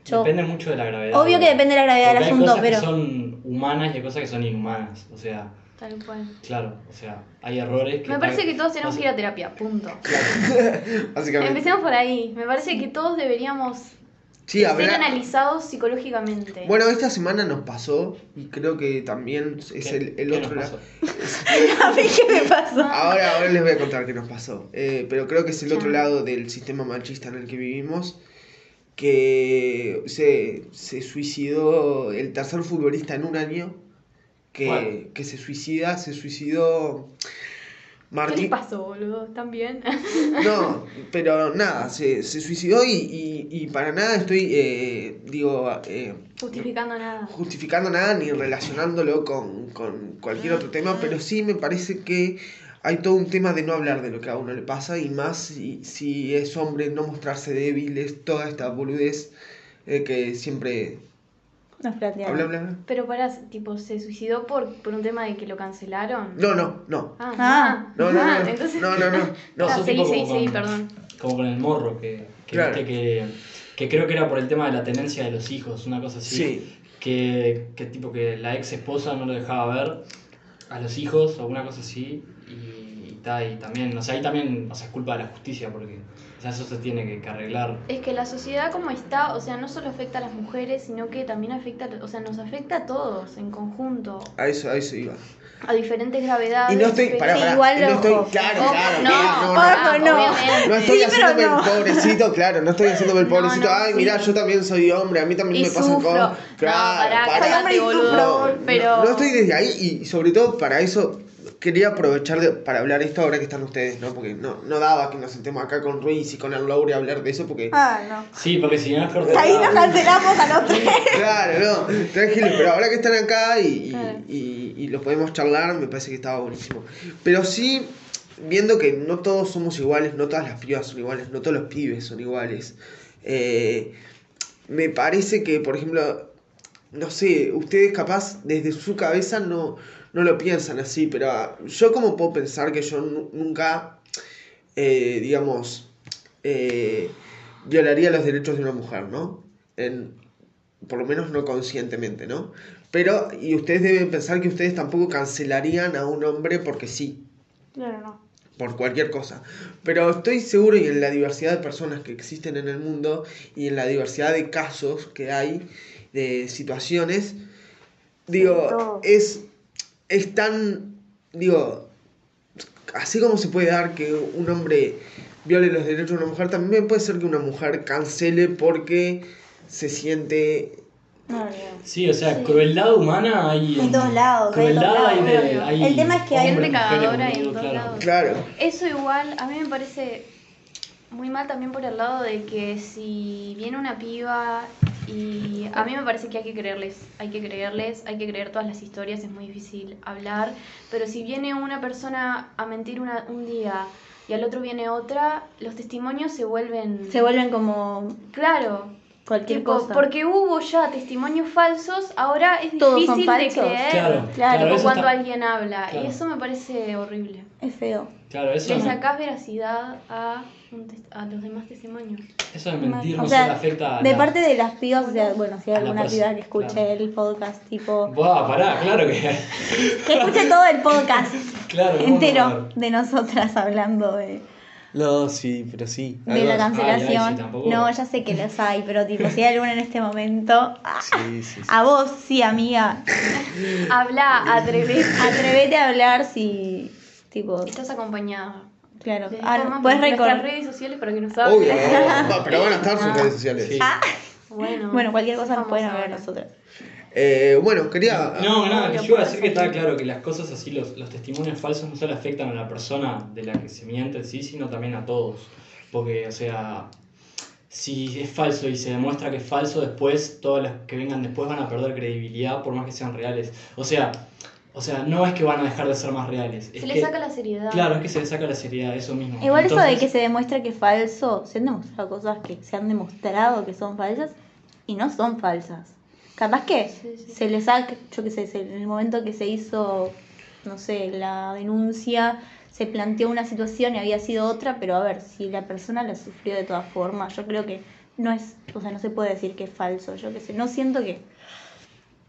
Yo, Depende mucho de la gravedad. obvio que depende de la gravedad del asunto, cosas pero. que son humanas y hay cosas que son inhumanas. O sea, Tal cual. claro, o sea, hay errores que. Me parece que todos tenemos que ir a terapia, punto. [laughs] Básicamente. Empecemos por ahí. Me parece que todos deberíamos Sí, ser habrá- analizados psicológicamente. Bueno, esta semana nos pasó y creo que también es ¿Qué- el, el qué otro nos lado. pasó? [laughs] a mí qué me pasó. Ahora, ahora les voy a contar qué nos pasó. Eh, pero creo que es el otro lado del sistema machista en el que vivimos. Que se, se suicidó el tercer futbolista en un año. Que, que se suicida, se suicidó ¿Qué pasó, boludo? ¿Están bien? [laughs] No, pero nada, se, se suicidó y, y, y para nada estoy, eh, digo, eh, Justificando nada. justificando nada ni relacionándolo con, con cualquier otro tema, pero sí me parece que hay todo un tema de no hablar de lo que a uno le pasa y más si, si es hombre, no mostrarse débil, es toda esta boludez eh, que siempre... Nos planteamos. Habla, habla, habla. Pero para, tipo, ¿se suicidó por, por un tema de que lo cancelaron? No, no, no. Ah, Ah. No, no, ah, no. entonces... No, no, no. no. [laughs] Ah, seguí, tipo seguí, como seguí, con- perdón. Como con el morro, que, que, Claro. viste que, que creo que era por el tema de la tenencia de los hijos, una cosa así. Sí. Que, que tipo que la ex esposa no lo dejaba ver a los hijos o una cosa así. Y, y, ta, y también, o sea, ahí también, o sea, es culpa de la justicia porque o sea, eso se tiene que, arreglar. Es que la sociedad como está, o sea, no solo afecta a las mujeres, sino que también afecta, o sea, nos afecta a todos en conjunto, A eso, a eso iba. a diferentes gravedades. Y no estoy, Sí, pará, igual no estoy, claro, claro, no, claro, no, no, ojo, no. No estoy Sí, haciéndome no. el pobrecito, claro, no estoy haciéndome el [laughs] No, pobrecito. no, Ay, sí. mirá, yo también soy hombre, a mí también Y me pasan cosas. No, Claro, boludo. sufro, pero... No, no estoy desde ahí y sobre todo para eso quería aprovechar de- para hablar esto ahora que están ustedes, ¿no? Porque no, no daba que nos sentemos acá con Ruiz y con el Laure a hablar de eso porque... Ah, no. Sí, porque si no es corto. Ahí nos cancelamos a los tres. Claro, no, tranquilo, pero ahora que están acá y, y- Claro. y- y lo podemos charlar, me parece que estaba buenísimo. Pero sí, viendo que no todos somos iguales, no todas las pibas son iguales, no todos los pibes son iguales, eh, me parece que, por ejemplo, no sé, ustedes capaz desde su cabeza no, no lo piensan así, pero ah, yo como puedo pensar que yo nu- nunca, eh, digamos, eh, violaría los derechos de una mujer, ¿no? En, por lo menos no conscientemente, ¿no? Pero, y ustedes deben pensar que ustedes tampoco cancelarían a un hombre porque sí, Claro, no. por cualquier cosa. Pero estoy seguro y en la diversidad de personas que existen en el mundo y en la diversidad de casos que hay, de situaciones, digo, es, es tan, digo, así como se puede dar que un hombre viole los derechos de una mujer, también puede ser que una mujer cancele porque se siente... No. Sí, o sea, Sí. crueldad humana hay En todos lados, Crueldad hay de. Hay El tema es que hay- cagadora en todos claro. lados. Claro, Eso igual, a mí me parece muy mal también por el lado de que si viene una piba y a mí me parece que hay que creerles, hay que creerles, hay que creer todas las historias, es muy difícil hablar, pero si viene una persona a mentir una- un día y al otro viene otra, los testimonios se vuelven... Se vuelven como Claro, cualquier tipo, cosa. porque hubo ya testimonios falsos, ahora es Todos son difícil de creer Claro, Claro, tipo, cuando está- alguien habla, Claro. y eso me parece horrible. Es feo. Claro, eso, Le sacás veracidad a, a los demás testimonios. eso de mentir no sea, afecta a. De la- parte de las pibas, o sea, bueno, si hay alguna piba que escuche claro. el podcast, tipo. Buah, pará, claro que. Que escuche todo el podcast [laughs] Claro, entero de nosotras hablando de, no, sí, pero sí. de la cancelación. Ay, ay, sí, no, ya sé que los hay, pero tipo, si hay alguna en este momento. ah, Sí, sí, sí. A vos, sí, amiga. Habla, atrevete. Atrévete a hablar si. Tipo, Estás acompañada. claro. Ah, puedes nuestras recordar. redes sociales para que nos Obvio, hablen. [laughs] va, pero van a estar sus redes sociales. Sí. Bueno, Bueno, cualquier cosa nos pueden a hablar a ver. Eh, bueno, quería... No, nada, que Lo yo iba a decir que está hacer. claro que las cosas así, los, los testimonios falsos no solo afectan a la persona de la que se miente, sí, sino también a todos. Porque, o sea, si es falso y se demuestra que es falso, después todos los que vengan después van a perder credibilidad por más que sean reales. O sea, o sea, no es que van a dejar de ser más reales. Es Se que, le saca la seriedad. Claro, es que se le saca la seriedad, eso mismo. Igual eso de que se demuestra que es falso, se han demostrado cosas que se han demostrado que son falsas y no son falsas. Capaz que Sí, sí. se le saca, yo qué sé, en el momento que se hizo, no sé, la denuncia, se planteó una situación y había sido otra, pero a ver, si la persona la sufrió de todas formas, yo creo que no es, o sea, no se puede decir que es falso, yo qué sé, no siento que...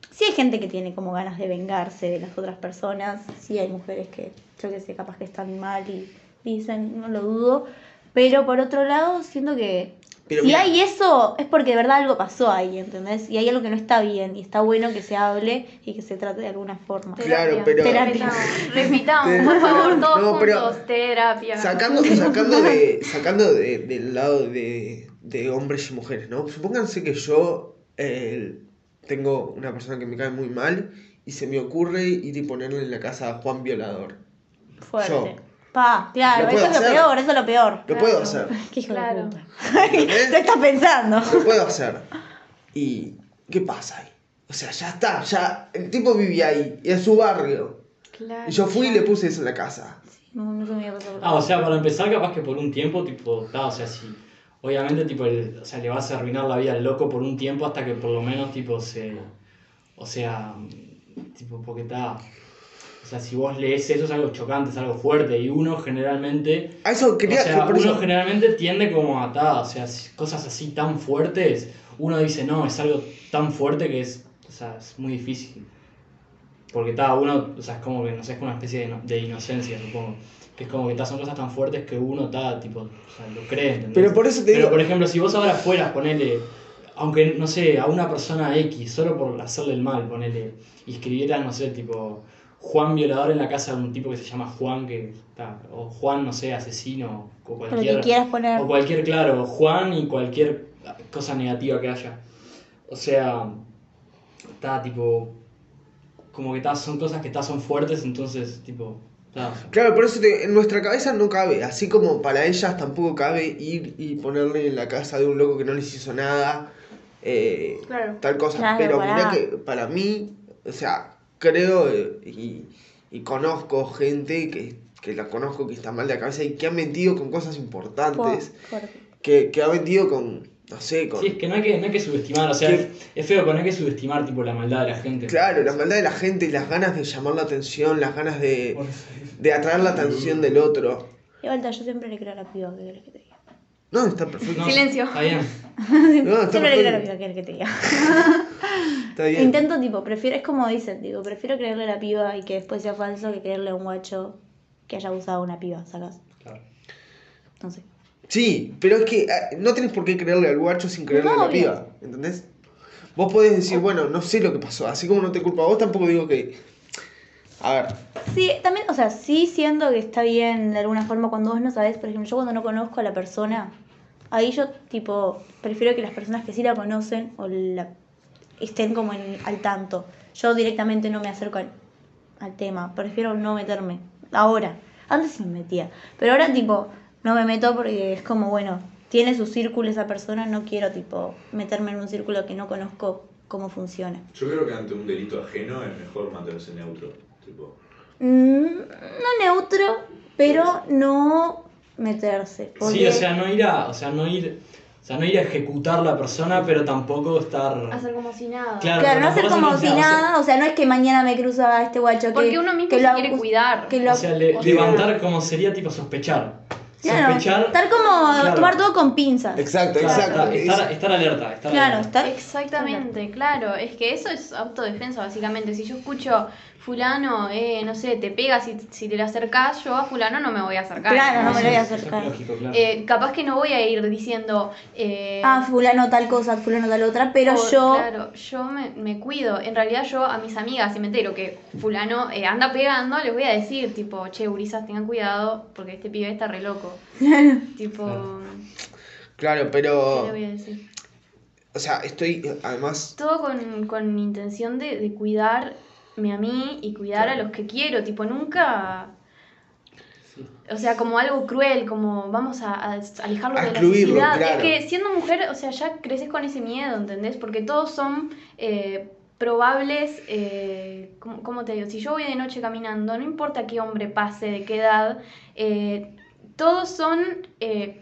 Sí hay gente que tiene como ganas de vengarse de las otras personas, sí hay mujeres que, yo qué sé, capaz que están mal y dicen, no lo dudo, pero por otro lado siento que Pero si mira. hay eso es porque de verdad algo pasó ahí, ¿entendés? Y hay algo que no está bien y está bueno que se hable y que se trate de alguna forma. Claro, pero- Terapia. Repitamos, por favor, [laughs] todos No, pero- juntos, terapia. Sacando, sacando, de, sacando de- del lado de, de hombres y mujeres, ¿no? Supónganse que yo eh, tengo una persona que me cae muy mal y se me ocurre ir y ponerle en la casa a Juan Violador. Fuerte. Yo. Pa, claro, Lo eso puedo es lo hacer. peor, eso es lo peor. Lo Claro. puedo hacer. [laughs] Qué hijo de Claro. puta. [laughs] ¿Entendés? ¿Qué estás pensando? Lo puedo hacer. ¿Y qué pasa ahí? O sea, ya está, ya. El tipo vivía ahí, en su barrio. Claro, Y yo fui y le puse eso en la casa. No, no se me había pasado Ah, o sea, para empezar, capaz que por un tiempo, tipo, ta, o sea, si. Obviamente, tipo, el- o sea, le vas a arruinar la vida al loco por un tiempo hasta que por lo menos, tipo, se. O sea, tipo, porque está. O sea, si vos lees eso es algo chocante, es algo fuerte, y uno generalmente. A eso quería. o sea, uno eso- generalmente tiende como a, ta, o sea, cosas así tan fuertes, uno dice, no, es algo tan fuerte que es. O sea, es muy difícil. Porque está, uno, o sea, es como que, no sé, es como una especie de, de inocencia, supongo. Que es como que ta, son cosas tan fuertes que uno está, tipo, o sea, lo cree, ¿entendés? Pero por eso te Pero, digo. por ejemplo, si vos ahora fueras, ponele, aunque, no sé, a una persona X, solo por hacerle el mal, ponele, y escribieras, no sé, tipo, Juan violador en la casa de un tipo que se llama Juan, que está, o Juan, no sé, asesino, o cualquier... que quieras poner. O cualquier, claro, Juan y cualquier cosa negativa que haya. O sea, está tipo. Como que está, son cosas que está, son fuertes, entonces, tipo. está. Claro, por eso te- en nuestra cabeza no cabe, así como para ellas tampoco cabe ir y ponerle en la casa de un loco que no les hizo nada, eh, Claro. tal cosa. Claro, Pero pará. mirá que para mí, o sea, creo eh, y, y conozco gente que, que la conozco que está mal de la cabeza y que ha mentido con cosas importantes, Por- que, que ha mentido con, no sé, con... Sí, es que no hay que, no hay que subestimar, o sea, es, feo, pero no hay que subestimar, tipo, la maldad de la gente. Claro, la maldad de la gente y las ganas de llamar la atención, las ganas de, de atraer la atención del otro. Y vuelta, yo siempre le creo a la piba, ¿qué querés que te diga? No, está perfecto. No, Silencio. Está bien. [laughs] No, está siempre le creo a la piba, ¿qué querés que te diga? [laughs] Está bien. Intento, tipo, prefiero, es como dicen, digo, prefiero creerle a la piba y que después sea falso que creerle a un guacho que haya usado a una piba, ¿sacas? Claro. No sé. Sí, pero es que eh, no tenés por qué creerle al guacho sin creerle No, a la obvio. piba, ¿entendés? Vos podés decir, bueno, no sé lo que pasó, así como no te culpo a vos, tampoco digo que... A ver, Sí, también, o sea, sí siento que está bien de alguna forma cuando vos no sabés, por ejemplo, yo cuando no conozco a la persona, ahí yo, tipo, prefiero que las personas que sí la conocen o la estén como en, al tanto. Yo directamente no me acerco al, al tema, prefiero no meterme. Ahora, antes sí me metía, pero ahora, tipo, no me meto porque es como, bueno, tiene su círculo esa persona, no quiero, tipo, meterme en un círculo que no conozco cómo funciona. Yo creo que ante un delito ajeno es mejor mantenerse neutro. Tipo, Mm, no neutro, pero no meterse. Porque, Sí, o sea, no ir a. O sea, no ir. O sea, no ir a ejecutar la persona, pero tampoco estar. Hacer como si nada. Claro, claro, no hacer como hacer si o sea, nada, o sea, no es que mañana me cruza a este guacho que, Porque uno mismo que se lo quiere cuidar. que lo O sea, le- levantar como sería tipo sospechar. Claro, sospechar. estar como Claro. tomar todo con pinzas. exacto, Claro, exacto. Estar, estar, estar alerta. Estar Claro, alerta. estar Exactamente, claro. Es que eso es autodefensa, básicamente. Si yo escucho fulano, eh, no sé, te pega si, si te le acercás, yo a fulano no me voy a acercar. Claro, no me lo voy a acercar. Eh, capaz que no voy a ir diciendo... eh, Ah, fulano tal cosa, fulano tal otra, pero o- yo Claro, yo me, me cuido. En realidad yo a mis amigas, si me entero que fulano eh, anda pegando, les voy a decir, tipo, che, gurisas, tengan cuidado, porque este pibe está re loco. tipo, Claro. Claro, ¿qué pero... le voy a decir? O sea, estoy, además... Todo con, con intención de, de cuidarme a mí y cuidar a los que quiero, tipo, nunca... O sea, como algo cruel, como vamos a, a alejarlo de la sociedad. claro. Es que siendo mujer, o sea, ya creces con ese miedo, ¿entendés? Porque todos son eh, probables, eh, ¿cómo, cómo te digo? Si yo voy de noche caminando, no importa qué hombre pase, de qué edad, eh, todos son, eh,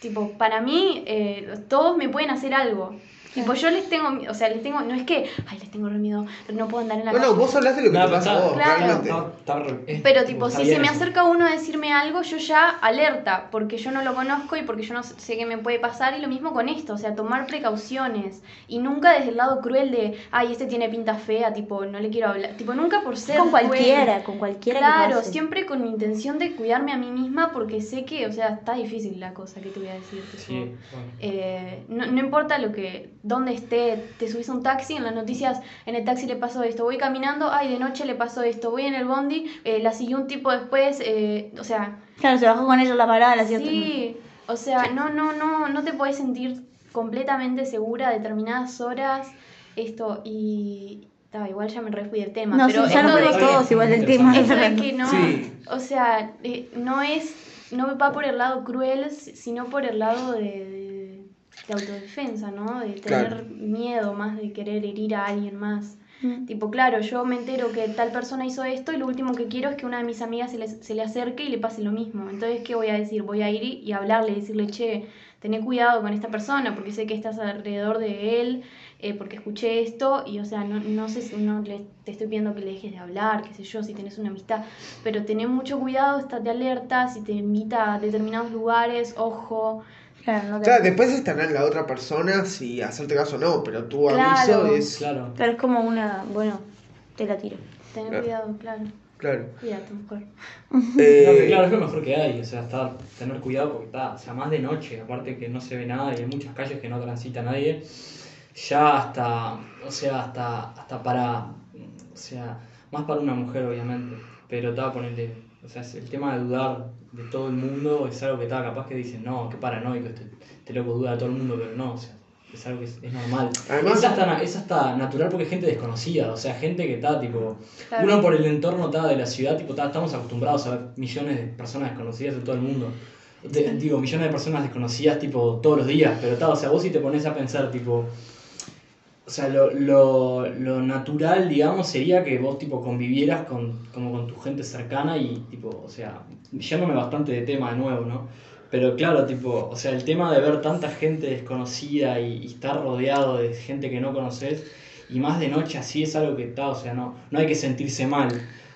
tipo, para mí, eh, todos me pueden hacer algo. Tipo, yo les tengo, o sea, les tengo, no es que, ay, les tengo re miedo, no puedo andar en la No, calle. no, vos hablas de lo que No, te pero pasa a vos, Claro. realmente. Está- está re- es- Pero tipo, está si se me acerca uno a decirme algo, yo ya alerta, porque yo no lo conozco y porque yo no sé qué me puede pasar. Y lo mismo con esto, o sea, tomar precauciones. Y nunca desde el lado cruel de, ay, este tiene pinta fea, tipo, no le quiero hablar. Tipo, nunca por ser con cruel. cualquiera, con cualquiera que Claro, siempre con intención de cuidarme a mí misma porque sé que, o sea, está difícil la cosa que te voy a decir. tipo, Sí, bueno. eh, no, no importa lo que, dónde esté, te subís a un taxi, en las noticias, en el taxi le pasó esto, voy caminando, ay, de noche le pasó esto, voy en el bondi, eh, la siguió un tipo después, eh, o sea, Claro, se bajó con ella la parada, la sí, o sea, no, no, no, no te puedes sentir completamente segura a determinadas horas, esto, y, ta, igual ya me refui del tema, No, pero sí, ya nos de todos igual del tema. esto de que no, Sí. o sea, eh, no es, no va por el lado cruel, si- sino por el lado de, de, de autodefensa, ¿no? De tener Claro. miedo más de querer herir a alguien más. Mm. Tipo, claro, yo me entero que tal persona hizo esto y lo último que quiero es que una de mis amigas se le, se le acerque y le pase lo mismo. Entonces, ¿qué voy a decir? Voy a ir y, y hablarle, decirle, che, tené cuidado con esta persona porque sé que estás alrededor de él, eh, porque escuché esto y, o sea, no, no sé si no le, te estoy pidiendo que le dejes de hablar, qué sé yo, si tenés una amistad, pero tené mucho cuidado, estate alerta, si te invita a determinados lugares, ojo. Claro, no te- después estará en la otra persona si hacerte caso o no, pero tu Claro. aviso es. Claro. Pero es como una, bueno, te la tiro. Tener Claro. cuidado, claro. Claro. Cuídate, mujer. [laughs] Eh, claro, es lo mejor que hay, o sea, estar, tener cuidado porque está, o sea, más de noche, aparte que no se ve nada y hay muchas calles que no transita nadie, ya hasta, o sea, hasta, hasta para, o sea, más para una mujer obviamente, pero está ponerle, o sea, el tema de dudar de todo el mundo es algo que está, capaz que dicen, no, qué paranoico, este, este loco duda de todo el mundo, pero no, o sea, es algo que es, es normal. Además- es, hasta, es hasta natural porque es gente desconocida, o sea, gente que está tipo... Claro. Uno por el entorno ta, de la ciudad, tipo, ta, estamos acostumbrados a ver millones de personas desconocidas en todo el mundo. De- digo, millones de personas desconocidas, tipo, todos los días, pero ta, o sea, vos si te pones a pensar, tipo, o sea, lo, lo, lo natural, digamos, sería que vos, tipo, convivieras con, como con tu gente cercana y, tipo, o sea, yéndome bastante de tema de nuevo, ¿no? Pero claro, tipo, o sea, el tema de ver tanta gente desconocida y, y estar rodeado de gente que no conoces, y más de noche así es algo que está, o sea, no, no hay que sentirse mal.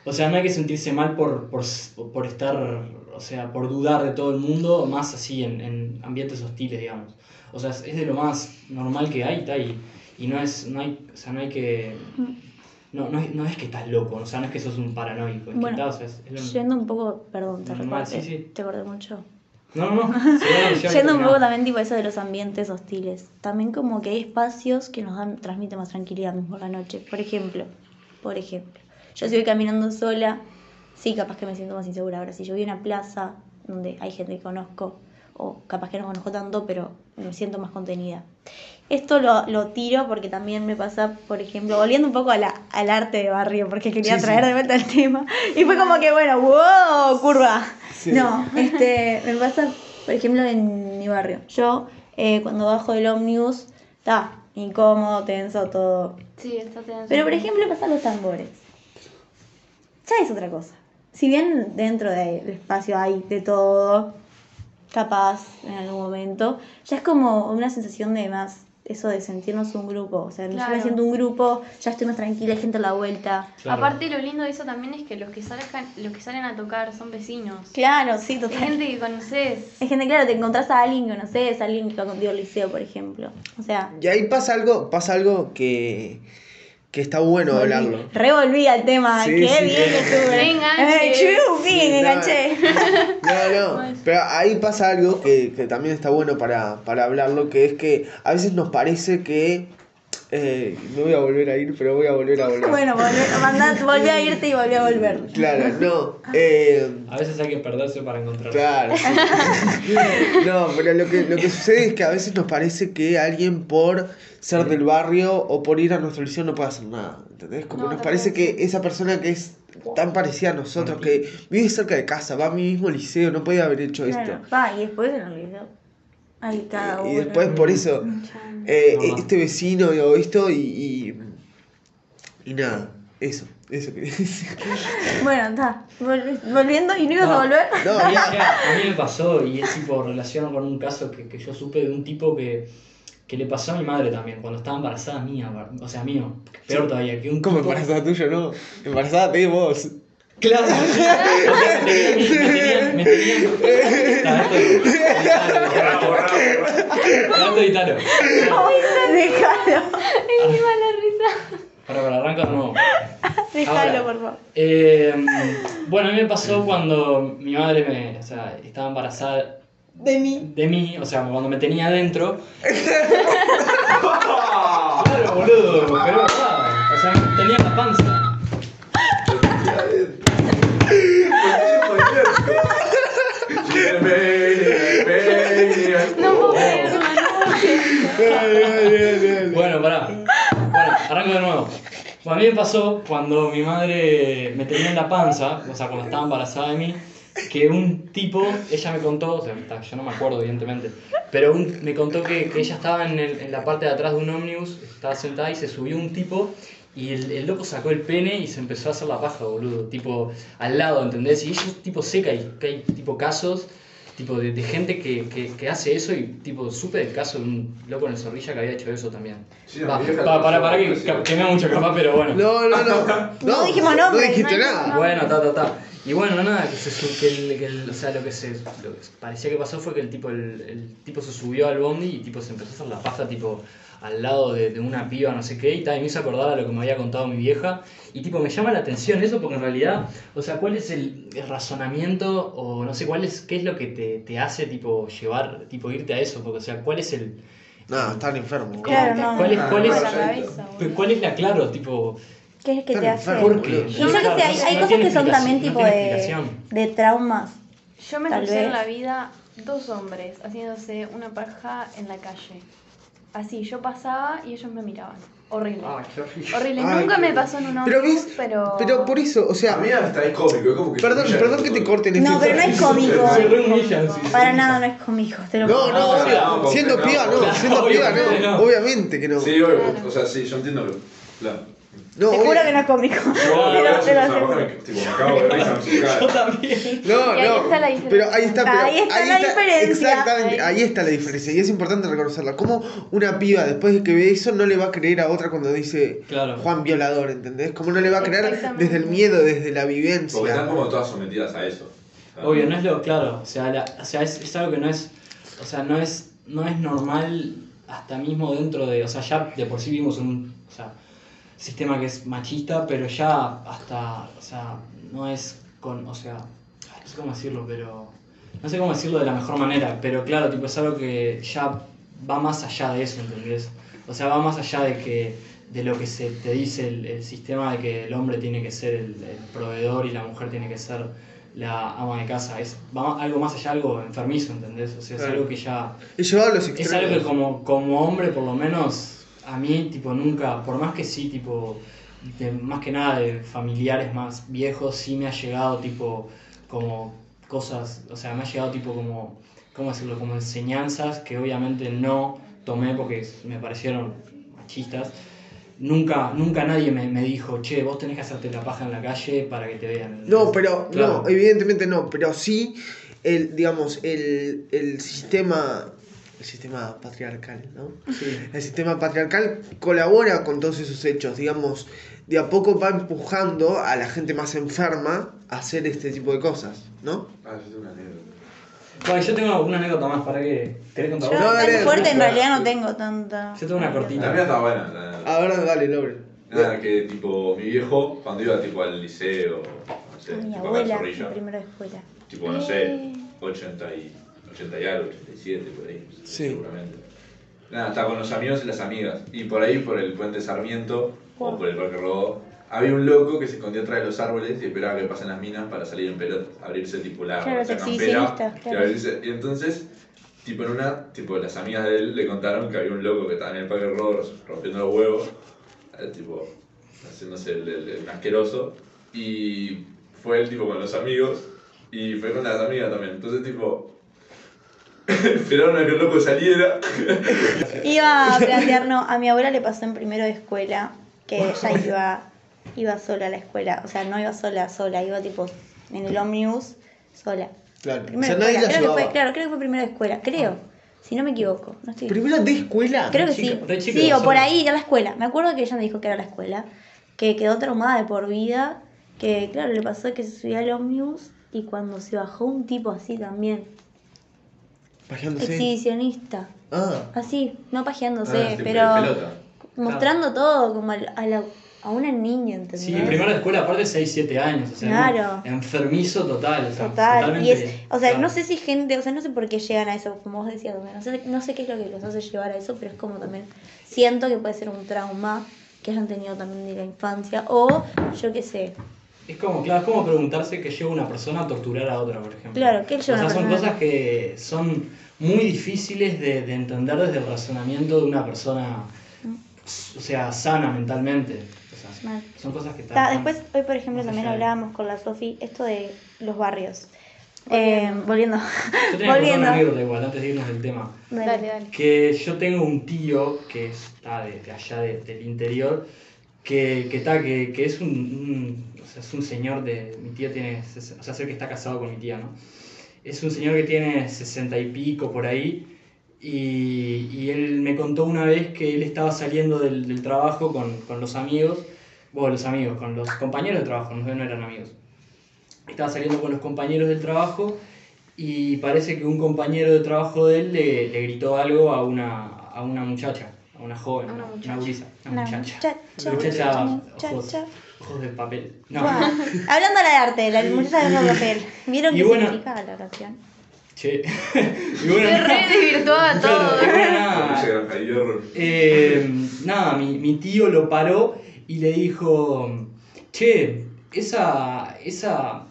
O sea, no hay que sentirse mal por, por, por estar, o sea, por dudar de todo el mundo, más así en, en ambientes hostiles, digamos. O sea, es, de lo más normal que hay, está y, y no es, no hay, o sea, no hay que, no, no, es, no es que estás loco, o sea, no es que sos un paranoico, es Bueno, que o sea, es, es lo- Yendo un poco, perdón, te Normal, sí, sí. te corté mucho. No, no, no. [laughs] sí, Yendo un poco también tipo eso de los ambientes hostiles. También como que hay espacios que nos dan, transmiten más tranquilidad mismo la noche. Por ejemplo, por ejemplo, yo si voy caminando sola, sí, capaz que me siento más insegura. Ahora, si yo voy a una plaza donde hay gente que conozco, o capaz que no conozco tanto, pero me siento más contenida. Esto lo, lo tiro porque también me pasa, por ejemplo, volviendo un poco a la- al arte de barrio, porque quería Sí, sí. traer de vuelta el tema. Y fue como que, bueno, wow, curva. Sí. No, este, me pasa, por ejemplo, en mi barrio. Yo, eh, cuando bajo del ómnibus, está incómodo, tenso, todo. Sí, está tenso. Pero, por ejemplo, pasan los tambores. Ya es otra cosa. Si bien dentro del espacio hay de todo, capaz en algún momento, ya es como una sensación de más, eso de sentirnos un grupo. O sea, yo Claro. me siento un grupo, ya estoy más tranquila, hay gente a la vuelta. Claro. Aparte, lo lindo de eso también es que los que, salen, los que salen a tocar son vecinos. Claro, sí, Es total. gente que conoces. Es gente, claro, te encontrás a alguien que conoces, a alguien que va contigo al liceo, por ejemplo. O sea, Y ahí pasa algo, pasa algo que, que está bueno hablarlo. revolví al tema. Sí, Qué sí. bien que estuve. Me enganché. Eh, No. enganché. No, no, pero ahí pasa algo que, que también está bueno para, para hablarlo, que es que a veces nos parece que... eh, me voy a volver a ir, pero voy a volver a volver. Bueno, volví, volví a irte y volví a volver. Claro, no. eh, A veces hay que perderse para encontrar. Claro. sí. [laughs] No, pero lo que, lo que sucede es que a veces nos parece que alguien por ser del barrio o por ir a nuestro liceo no puede hacer nada. ¿Entendés? Como No, nos parece que esa persona que es tan parecida a nosotros, que vive cerca de casa, va a mi mismo liceo, no puede haber hecho Claro, esto. va, y después en el liceo. Hay cada uno. Y después por eso, eh, No, va. este vecino o esto y, y, y nada, eso, eso decir. [laughs] Bueno, está. Volvi- Volviendo y no ibas No. a volver. No, A mí, ya. a [laughs] mí me pasó y es tipo relacionado con un caso que, que yo supe de un tipo que, que le pasó a mi madre también cuando estaba embarazada mía, o sea, mío, peor todavía, que un ¿Cómo tipo- embarazada tuyo, no? Embarazada de vos. Claro, [laughs] me tenían, me tenían, me tenían... Nah, esto- Gato y taro. Déjalo. La risa. Para, para, arranca de nuevo. Déjalo, Ahora. por favor. Eh, bueno, a mí me pasó cuando mi madre me, o sea, estaba embarazada De mí. de mí, o sea, cuando me tenía adentro. [laughs] claro, boludo, pero es verdad. O sea, tenía la panza. No puedo no. Bueno, pará. Bueno, arranco de nuevo. Bueno, a mí me pasó cuando mi madre me tenía en la panza, o sea, cuando estaba embarazada de mí, que un tipo, ella me contó, o sea, yo no me acuerdo evidentemente, pero un- me contó que, que ella estaba en, el- en la parte de atrás de un ómnibus, estaba sentada y se subió un tipo Y el, el loco sacó el pene y se empezó a hacer la paja, boludo. Tipo, al lado, ¿entendés? Y eso tipo seca y que hay tipo casos tipo de, de gente que, que, que hace eso y tipo supe del caso de un loco en el Zorrilla que había hecho eso también. Sí, Va, pa- para, para que, que, que da mucho capaz, pero bueno. No, no, no. [laughs] No dijimos nombres, No dijiste no nada. Bueno, ta, ta, ta. Y bueno, nada, que, se, que, el, que el- o sea, lo que se lo que parecía que pasó fue que el tipo, el, el tipo se subió al bondi y tipo se empezó a hacer la paja tipo al lado de, de una piba, no sé qué, y, tal, y me hizo acordar a lo que me había contado mi vieja. Y tipo, me llama la atención eso porque en realidad, o sea, ¿cuál es el, el razonamiento o no sé cuál es, qué es lo que te, te hace tipo llevar, tipo irte a eso? Porque, o sea, ¿cuál es el... No, están enfermos. Claro, no. ¿Cuál es, cuál no, es, cabeza, cuál es la, claro, tipo... ¿Qué es que te hace? ¿Por qué? Yo hay, hay No cosas que son también no tipo tiene de, de traumas. Yo me crucé en la vida dos hombres haciéndose una paja en la calle. Así, yo pasaba y ellos me miraban. Horrible. Ah, qué horrible. Horrible. Ay, Nunca qué- me pasó en un Pero ves, pero... pero por eso, o A sea, mí hasta es cómico, es como que. perdón, perdón que te corten este No, pero no es cómico. Se re humillan, sí, sí. Para nada no es cómico, te lo No, juro. no, No, obvio. no, porque siendo no, piba no, siendo piba obviamente no, no. obviamente que no. Sí, obvio, o sea, sí, yo entiendo que. Claro. No, juro que no es cómico. Lo- [laughs] yo, te lo aseguro. Yo [laughs] también. No, Y ahí no, está la diferencia. pero ahí está, pero Ahí está la diferencia. Exactamente, Ahí. está la diferencia y es importante reconocerla. Como una piba después de que ve eso no le va a creer a otra cuando dice Claro. Juan violador, ¿entendés? Como no le va a creer desde el miedo, desde la Porque están vivencia. como todas sometidas a eso. Obvio, no es lo claro. O sea, la- o sea es, es algo que no es. O sea, no es, no es normal hasta mismo dentro de. O sea, ya de por sí vivimos en un o sea, sistema que es machista, pero ya hasta. O sea, no es con. O sea, no sé cómo decirlo, pero. No sé cómo decirlo de la mejor manera, pero claro, tipo, es algo que ya va más allá de eso, ¿entendés? O sea, va más allá de que de lo que se te dice el, el sistema de que el hombre tiene que ser el, el proveedor y la mujer tiene que ser la ama de casa. Es va algo más allá, algo enfermizo, ¿entendés? O sea, es Claro. algo que ya... Los Es algo que como, como hombre, por lo menos, a mí, tipo, nunca, por más que sí, tipo, de- más que nada de familiares más viejos, sí me ha llegado, tipo, como cosas, o sea, me ha llegado, tipo, como, ¿cómo decirlo? Como enseñanzas que obviamente no tomé porque me parecieron machistas. Nunca, nunca nadie me, me dijo, che, vos tenés que hacerte la paja en la calle para que te vean. No, pero Claro. no, evidentemente no, pero sí el digamos el, el sistema el sistema patriarcal, ¿no? Sí. El sistema patriarcal colabora con todos esos hechos, digamos, de a poco va empujando a la gente más enferma a hacer este tipo de cosas, ¿no? Ah, yo tengo una anécdota. Bueno, yo tengo una anécdota más para que. ¿Querés contar Yo? No, dale, tan fuerte en realidad no tengo tanta. Yo tengo una cortita. La mía está buena. la- Ahora dale, Lore. Nada, que tipo, mi viejo, cuando iba tipo al liceo, no sé, Mi tipo abuela, en de escuela. tipo, no sé, 80 y, 80 y algo, 87 por ahí, Sí. seguramente. Nada, estaba con los amigos y las amigas. Y por ahí, por el puente Sarmiento, o Wow. por el Parque Rodó, había un loco que se escondía atrás de los árboles y esperaba que pasen las minas para salir en pelota, abrirse tipo la, Claro, campera, y claro. abrirse- Y entonces, tipo en una, tipo las amigas de él le contaron que había un loco que estaba en el Parque Rodó rompiendo los huevos, eh, tipo, haciéndose el, el- el asqueroso, y fue el tipo con los amigos, y fue con las amigas también. Entonces, tipo, esperaron a que el loco saliera. Iba a plantear, no, a mi abuela le pasó en primero de escuela que ella iba, iba sola a la escuela. O sea, no iba sola, sola, iba tipo en el ómnibus sola. Claro. O Primero sea, nadie escuela, la creo que fue, claro, creo que fue primero de escuela, creo. Si no me equivoco, no estoy. Primero de escuela. Creo que chica, sí. chica Sí, o por ahí era la escuela. Me acuerdo que ella me dijo que era la escuela, que quedó traumada de por vida, que claro, le pasó que se subía al ómnibus y cuando se bajó un tipo así también, Pajeándose. exhibicionista, Ah. así, no pajeándose, Ah, pero pelota. mostrando todo como a, la- a una niña, ¿entendés? Sí, primero de escuela, aparte 6, 7 años. O sea, Claro. Enfermizo total. O sea, Total, totalmente, y es, o sea, claro. no sé si gente, o sea, no sé por qué llegan a eso, como vos decías, no sé, no sé qué es lo que los hace llevar a eso, pero es como también, siento que puede ser un trauma que hayan tenido también de la infancia, o yo qué sé, Es como, claro, es como preguntarse qué lleva una persona a torturar a otra, por ejemplo. Claro, ¿qué lleva O sea, son persona? cosas que son muy difíciles de, de entender desde el razonamiento de una persona, o sea, sana mentalmente. O sea, Mal. son cosas que están... después, hoy por ejemplo también hablábamos con la Sofi esto de los barrios. Eh, volviendo. Yo tenía volviendo. una anécdota igual, antes de irnos del tema. Dale, dale. Que yo tengo un tío que está de, de allá de- del interior, que, que, ta, que, que es un, sea, es un señor de, mi tía tiene, o sea, sé que está casado con mi tía, ¿no? Es un señor que tiene sesenta y pico por ahí y, y él me contó una vez que él estaba saliendo del, del trabajo con, con los amigos, bueno, los amigos, con los compañeros de trabajo, no, no eran amigos. Estaba saliendo con los compañeros del trabajo y parece que un compañero de trabajo de él le, le gritó algo a una, a una muchacha, a una joven, A una una, muchacha. gurisa, una Una muchacha. muchacha, Muchacha, muchacha. ojos, ojos de papel. No. Buah. Hablando de arte, la muchacha de papel. ¿Vieron Y qué bueno- significa la canción? Che. [laughs] y bueno, Se re desvirtuaba [laughs] todo. Claro, bueno, nada. Eh, nada, mi, mi tío lo paró y le dijo, che, esa, esa,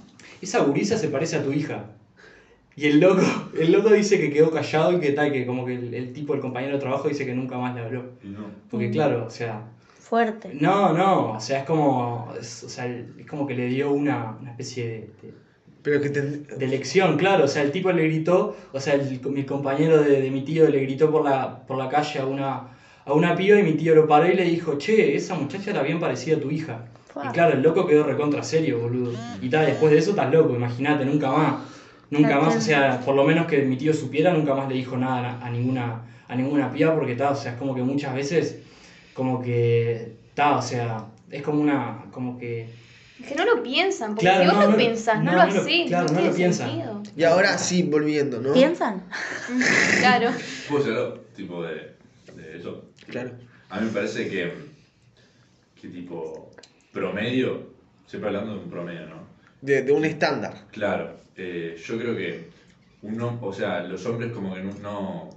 esa gurisa se parece a tu hija. Y el loco, el loco dice que quedó callado y que tal, que como que el, el tipo, el compañero de trabajo dice que nunca más le habló. Y no. Porque claro, o sea, Fuerte. no, no, o sea, es como, es, o sea, es como que le dio una, una especie de, de- Pero que te... de lección, claro, o sea, el tipo le gritó, o sea, el- mi compañero de, de mi tío le gritó por la, por la calle a una, a una piba y mi tío lo paró y le dijo, che, esa muchacha era bien parecida a tu hija. Fua. Y claro, el loco quedó recontra serio, boludo. Y tal, después de eso estás loco, imagínate, nunca más. Nunca Claro, más, o sea, por lo menos que mi tío supiera, nunca más le dijo nada a, a ninguna, a ninguna piba porque tal, o sea, es como que muchas veces, como que, tal, o sea, es como una, como que... Que no lo piensan, porque Claro, si vos no, lo no, pensás, no, no, lo hacés, claro, no, no lo tiene piensan. sentido. Y ahora sí, volviendo, ¿no? ¿Piensan? [laughs] Claro. ¿Puedo ser algo tipo de, de eso? Claro. A mí me parece que, que tipo promedio, siempre hablando de un promedio, ¿no? De, de un estándar. Claro, eh, yo creo que uno, o sea, los hombres como que no-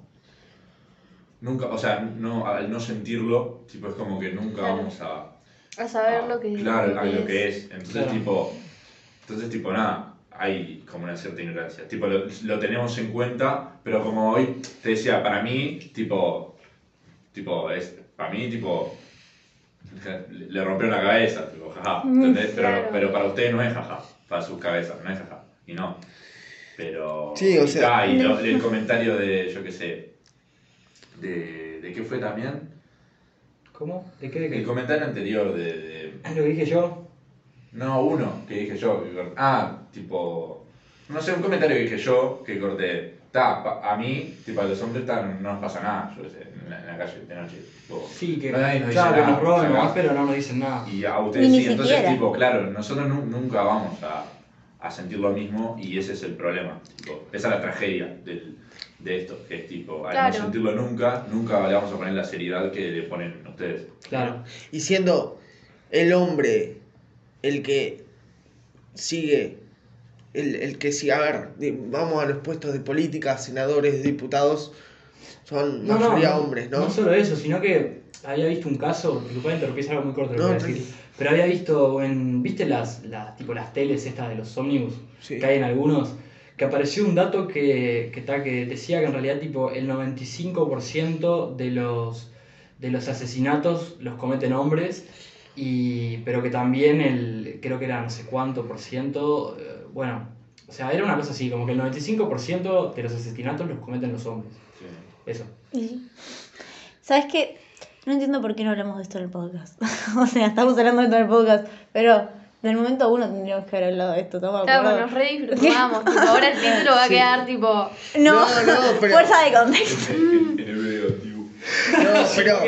nunca, o sea, no, al no sentirlo, tipo es como que nunca Claro. vamos a, A saber a- lo que claro, lo a que lo que es. Entonces Claro. tipo, entonces tipo nada, hay como una cierta ignorancia. Tipo lo, lo tenemos en cuenta, pero como hoy te decía, para mí tipo, tipo es, para mí tipo le rompieron la cabeza, tipo, jaja, ¿entendés? Pero, Claro. pero para ustedes no es jaja, para sus cabezas, no es jaja, y no. Pero. Sí, o y sea- ta, y lo- el comentario de, yo qué sé, de, de qué fue también. ¿Cómo? ¿De qué? ¿De qué? El comentario anterior de, de- Lo que dije yo. No, uno que dije yo. que corté. Ah, tipo. No sé, un comentario que dije yo que corté. Ta, pa- a mí, tipo, a los hombres ta, no nos pasa nada, yo qué sé, en la, en la calle de noche. tipo, Sí, que, no, nadie nos dice claro, que nada, nos roban sacás. nomás, pero no nos dicen nada. Y a ustedes Ni sí, entonces, siquiera. tipo, claro, nosotros nu- nunca vamos a, a sentir lo mismo y ese es el problema. Tipo, esa es la tragedia del, de esto, que es tipo, al Claro. no sentirlo nunca, nunca le vamos a poner la seriedad que le ponen ustedes. Claro. Y siendo el hombre el que sigue, el, el que sigue, a ver, vamos a los puestos de política, senadores, diputados, son No, mayoría no, hombres, ¿no? No solo eso, sino que había visto un caso, disculpa interrumpir, es algo muy corto lo que No, pero había visto en, ¿viste las, las, tipo las teles estas de los ómnibus Sí. que hay en algunos? Que apareció un dato que, que, ta- que decía que en realidad tipo el 95% de los, de los asesinatos los cometen hombres, y, pero que también el, creo que era no sé cuánto por ciento, eh, bueno, o sea, era una cosa así, como que el 95% de los asesinatos los cometen los hombres. Sí. Eso. ¿Sabes qué? No entiendo por qué no hablamos de esto en el podcast. [laughs] o sea, estamos hablando de esto en el podcast, pero del momento uno tendríamos que haber hablado de esto, ¿estamos de Claro, nos re [laughs] tipo, ahora el título va a Sí. quedar tipo. No, No, no, [laughs] pero- fuerza de contexto. No, pero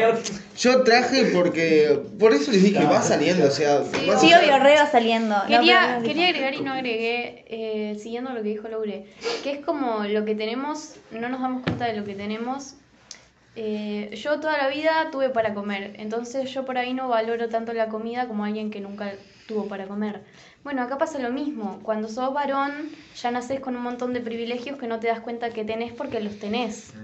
yo traje porque, por eso les dije, va saliendo, o sea, Sí, Sí, obvio, re va saliendo. Quería, no- quería agregar y no agregué, eh, siguiendo lo que dijo Laure, que es como lo que tenemos, no nos damos cuenta de lo que tenemos. Eh, yo toda la vida tuve para comer, entonces yo por ahí no valoro tanto la comida como alguien que nunca tuvo para comer. Bueno, acá pasa lo mismo, cuando sos varón ya naces con un montón de privilegios que no te das cuenta que tenés porque los tenés.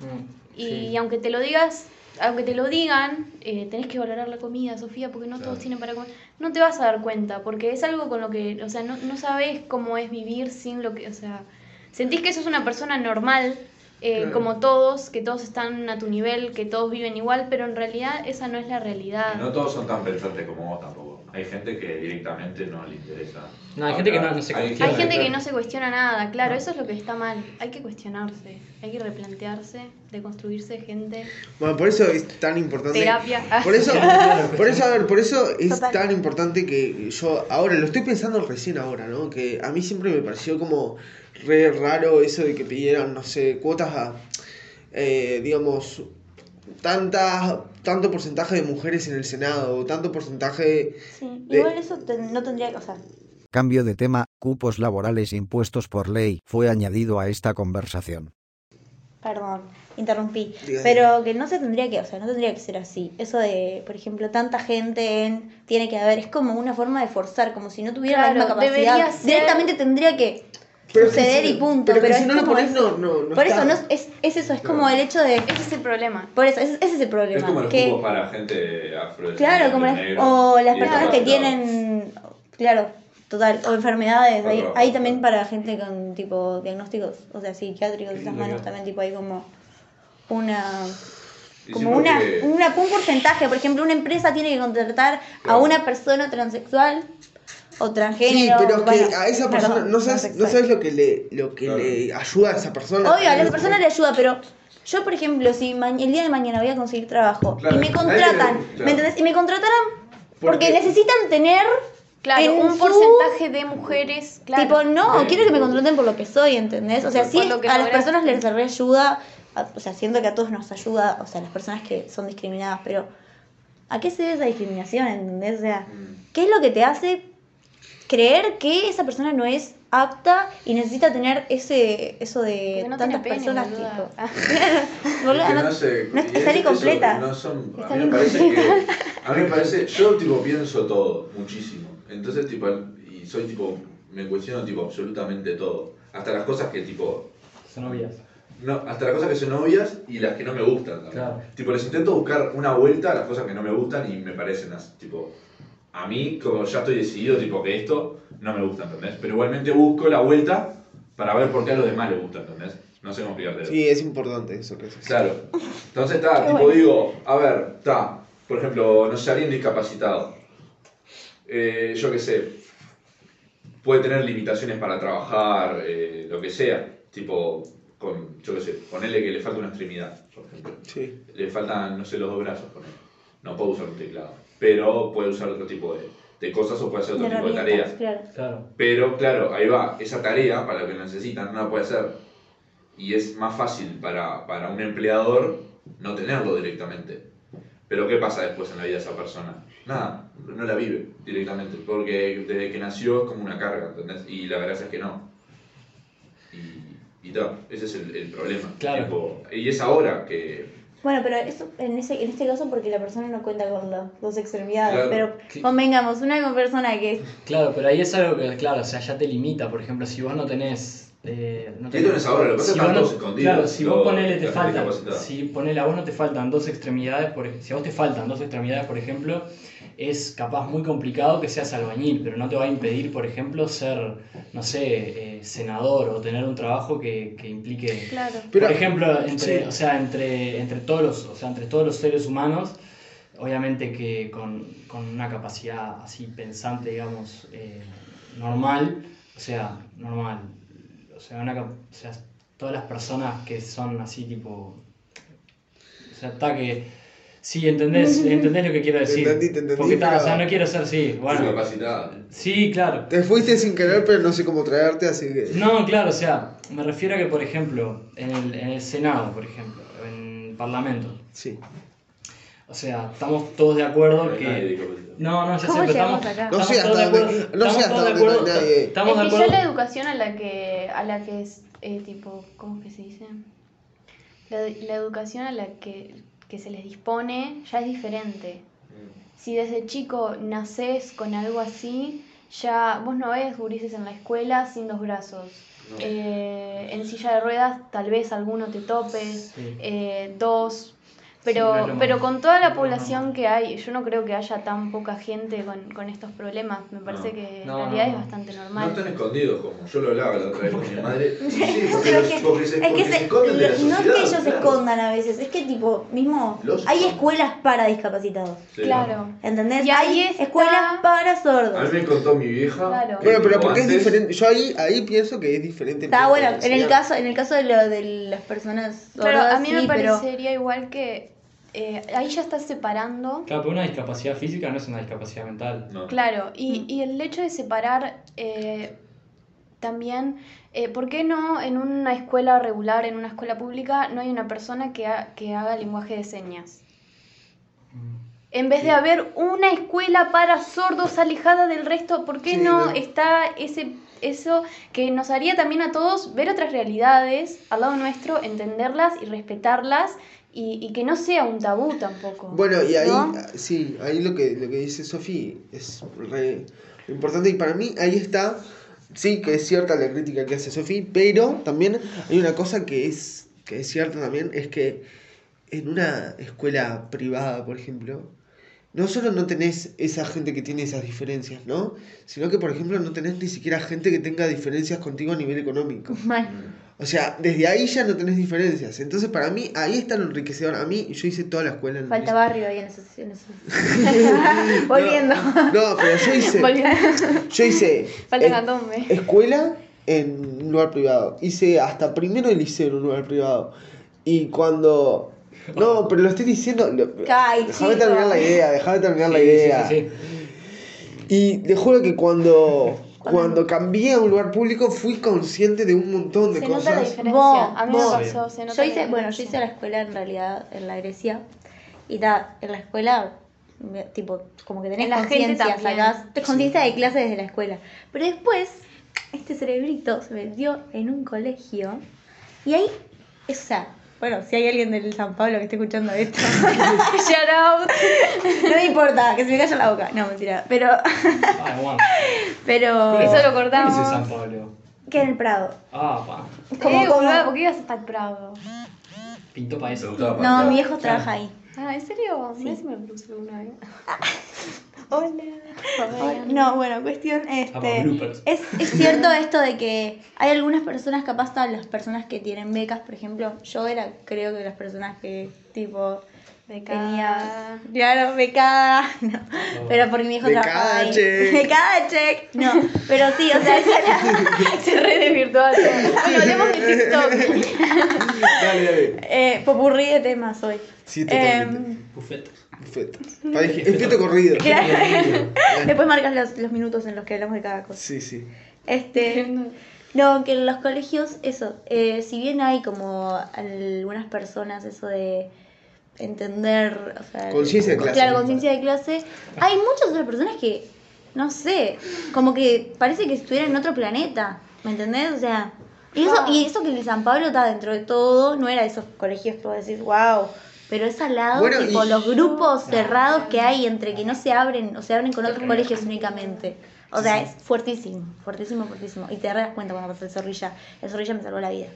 Mm, Y sí. aunque te lo digas, aunque te lo digan, eh, tenés que valorar la comida, Sofía, porque no Claro. todos tienen para comer. No te vas a dar cuenta, porque es algo con lo que, o sea, no, no sabes cómo es vivir sin lo que, o sea, sentís que sos una persona normal, eh, Claro. como todos, que todos están a tu nivel, que todos viven igual, pero en realidad esa no es la realidad. Y no todos son tan pensantes como vos tampoco. Hay gente que directamente no le interesa. No, hay gente que no- se cuestiona. Hay gente que no se cuestiona nada, claro, eso es lo que está mal. Hay que cuestionarse, hay que replantearse, deconstruirse gente, Bueno, por eso es tan importante. terapia. Por eso, [laughs] por eso, a ver, por eso es Total. tan importante que yo ahora, lo estoy pensando recién ahora, ¿no? Que a mí siempre me pareció como re raro eso de que pidieran, no sé, cuotas a, eh, digamos, tanta, tanto porcentaje de mujeres en el Senado, o tanto porcentaje... Sí, De- igual eso te- no tendría que, o sea, Cambio de tema, cupos laborales impuestos por ley fue añadido a esta conversación. perdón, interrumpí, Diga, pero que no se tendría que, o sea, no tendría que ser así. Eso de, por ejemplo, tanta gente en, tiene que haber, es como una forma de forzar, como si no tuviera la Claro, misma capacidad. ser- Directamente tendría que Pero suceder si- y punto, pero pero, si es no lo pones, es- no, no, no Por está. eso no es, es, es eso, es como el hecho de Ese es el problema. por eso, ese, ese es el problema. Es como los que, cupos para gente afro. claro, como las, o las personas que tienen, claro, total, o enfermedades, hay, también para gente con tipo diagnósticos, o sea, psiquiátricos, esas manos también tipo hay como una como una, que- una un porcentaje, por ejemplo, una empresa tiene que contratar a una persona transexual o Sí, transgénero. pero es que bueno, a esa persona perdón, no sabes, no sabes lo que le, lo que Claro. le ayuda a esa persona. Obvio, a esa persona le ayuda, pero yo, por ejemplo, si el día de mañana voy a conseguir trabajo Claro, y me contratan. ¿me entendés? Y me contrataran porque, Porque- necesitan tener Claro, en un su- porcentaje de mujeres, claro. Tipo, no, Sí. quiero que me contraten por lo que soy, ¿entendés? O sea, sí, Por lo que a las personas les reayuda, o sea, siento que a todos nos ayuda, o sea, a las personas que son discriminadas, pero ¿a qué se debe esa discriminación, ¿entendés? O sea, Mm. ¿qué es lo que te hace creer que esa persona no es apta y necesita tener ese eso de no tantas pene, personas boluda. tipo Ah. [laughs] Boluda, Es que no- no sé, no es- y está incompleta. eso No son, a mí me parece que. A mí me parece. Yo, tipo, pienso todo, muchísimo. Entonces, tipo, y soy, tipo, me cuestiono, tipo, absolutamente todo. Hasta las cosas que, tipo. Son obvias. No, hasta las cosas que son obvias y las que no me gustan también. Claro. Tipo, les intento buscar una vuelta a las cosas que no me gustan y me parecen así, tipo. A mí, como ya estoy decidido, tipo, que esto no me gusta, ¿entendés? Pero igualmente busco la vuelta para ver por qué a los demás les gusta, ¿entendés? No sé cómo explicarte. Sí, es importante eso que. Claro. Entonces está, tipo bueno. digo, a ver, está, por ejemplo, no sé, alguien discapacitado. Eh, yo qué sé, puede tener limitaciones para trabajar, eh, lo que sea. Tipo, con, yo qué sé, ponerle que le falta una extremidad, por ejemplo. Sí. Le faltan, no sé, los dos brazos, ponele. No puede usar un teclado. Pero puede usar otro tipo de, de cosas o puede hacer otro de tipo de tareas. claro. Claro. Pero claro, ahí va, esa tarea para lo que necesitan no la puede hacer. Y es más fácil para, para un empleador no tenerlo directamente. Pero ¿qué pasa después en la vida de esa persona? Nada, no la vive directamente. Porque desde que nació es como una carga, ¿entendés? Y la verdad es que no. Y, y ta, ese es el, el problema. Claro. Tipo, y es ahora que... Bueno, pero eso en ese en este caso porque la persona no cuenta con las dos extremidades, Claro. pero Sí. convengamos, una persona que Claro, pero ahí es algo que, claro, o sea, ya te limita. Por ejemplo, si vos no tenés. Eh, no ¿Qué tenés ahora? Lo que pasa no- todos escondidos, Claro, si vos ponele, te faltan. Si ponele, a vos no te faltan dos extremidades, por, si a vos te faltan dos extremidades, por ejemplo, es capaz muy complicado que seas albañil, pero no te va a impedir, por ejemplo, ser, no sé, eh, senador o tener un trabajo que, que implique. Claro. Pero- por ejemplo, entre, sí. o sea, entre, entre todos los, o sea, entre todos los seres humanos, obviamente que con, con una capacidad así pensante, digamos, eh, normal, o sea, normal, sea, una, o sea, todas las personas que son así tipo, o sea, está que, sí, entendés, [laughs] entendés lo que quiero decir, Entendí, te entendí, porque está, o sea, no quiero ser, sí, bueno, Discapacitada. sí, claro, Te fuiste sin querer, pero no sé cómo traerte, así que. no, claro, o sea, me refiero a que, por ejemplo, en el, en el Senado, por ejemplo, en el Parlamento, Sí. O sea, estamos todos de acuerdo No que... No, no, ya sé, ¿Cómo pero estamos, acá? No estamos sé hasta todos de dónde- acuerdo. no sé estamos hasta de dónde no acuerdo. nadie. Estamos de es que acuerdo. ya la educación a la que, a la que es, eh, tipo, ¿cómo es que se dice? La, la educación a la que, que se les dispone ya es diferente. Si desde chico nacés con algo así, ya vos no ves gurises en la escuela sin dos brazos. No. Eh, en silla de ruedas tal vez alguno te topes, Sí. eh, dos. Pero, Sí, no es pero con toda la no es población que hay, yo no creo que haya tan poca gente con, con estos problemas. Me parece No. que en No, realidad no, es no. bastante No normal. están escondidos como yo lo hablaba la otra vez con mi [laughs] madre. Sí, porque, los- es que, porque se, es que porque se- se esconden de la sociedad. no es que ellos se claro. escondan a veces, es que tipo, mismo, Los- hay escuelas para discapacitados. Sí. Claro. ¿Entendés? Y ahí hay está- escuelas para A mí sordos. me contó mi vieja. Claro. que Bueno, pero porque es antes- diferente. Yo ahí, ahí pienso que es diferente. Está bueno, en el caso, en el caso de lo de las personas Pero sordas, a mí me sí, pero parecería igual que eh, ahí ya estás separando. Claro, pero una discapacidad física no es una discapacidad mental. No. Claro, Mm. y, y el hecho de separar eh, también, eh, ¿por qué no en una escuela regular, en una escuela pública, no hay una persona que, ha- que haga lenguaje de señas? Mm. En vez de haber una escuela para sordos alejada del resto, ¿por qué Sí, no no. está ese eso que nos haría también a todos ver otras realidades al lado nuestro, entenderlas y respetarlas y, y que no sea un tabú tampoco? Bueno, y ahí, ¿no? sí, ahí lo que, lo que dice Sofi es re importante y para mí ahí está, sí que es cierta la crítica que hace Sofi, pero también hay una cosa que es, que es cierta también, es que en una escuela privada, por ejemplo, no solo no tenés esa gente que tiene esas diferencias, ¿no? Sino que, por ejemplo, no tenés ni siquiera gente que tenga diferencias contigo a nivel económico. mal. O sea, desde ahí ya no tenés diferencias. Entonces, para mí, ahí está lo enriquecedor. A mí, yo hice toda la escuela en Falta barrio ahí en esos. En esos- [laughs] Volviendo. No, pero yo hice. Volviendo. Yo hice. Falta eh, candombe. escuela en un lugar privado. Hice hasta primero de liceo en un lugar privado. Y cuando. No, pero lo estoy diciendo. Déjame terminar la idea, déjame terminar la Sí, idea. sí, sí. Y te juro que cuando. Cuando cambié a un lugar público fui consciente de un montón de Se nota la cosas. diferencia. Vos, a mí me pasó, se nota Yo la hice, bueno, yo hice la escuela en realidad en la Grecia. Y ta, en la escuela, tipo, como que tenés la conciencia, sacás te conciencia de clase desde la escuela. Pero después, este cerebrito se metió en un colegio. Y ahí, o sea, bueno, si hay alguien del San Pablo que esté escuchando esto, [laughs] Shout out. no me importa, que se me calla la boca. No, mentira. Pero, Ah, bueno. pero. Eso lo ¿Qué cortamos. dice San Pablo? Que en el Prado. Ah, pa. Como- eh, ¿por qué ibas hasta el Prado? Pintó para eso. No, mi viejo trabaja ahí. Ah, ¿en serio? Mira si me lo puse alguna vez. [laughs] Hola. Hola. No, bueno, cuestión este es, es cierto esto de que hay algunas personas, capaz todas las personas que tienen becas, por ejemplo, yo era creo que las personas que tipo Becada. tenía claro, becada, [laughs] no, pero porque mi hijo Becada, trabajaba ahí. check. [laughs] Becada, check. No, pero sí, o sea, esa era [laughs] Se re desvirtuó. Bueno, hablemos de TikTok. Dale, dale. eh, popurrí de temas hoy. Sí, totalmente. Buffet. Perfecto. Efecto corrido. [laughs] Después marcas los, los minutos en los que hablamos de cada cosa. Sí, sí. Este, no, que en los colegios, eso, eh, si bien hay como algunas personas eso de entender, o sea, Conciencia de clase. Claro, conciencia de clase, hay muchas otras personas que, no sé, como que parece que estuvieran en otro planeta, ¿me entendés? O sea, y eso, Ah. y eso que el San Pablo está dentro de todo, no era de esos colegios que vos decís, wow. Pero es al lado, Bueno, tipo, y- los grupos No. cerrados que hay entre que no se abren, o se abren con otros colegios únicamente. O sea, es fuertísimo, fuertísimo, fuertísimo. Y te das cuenta cuando pasó el zorrilla. El zorrilla me salvó la vida.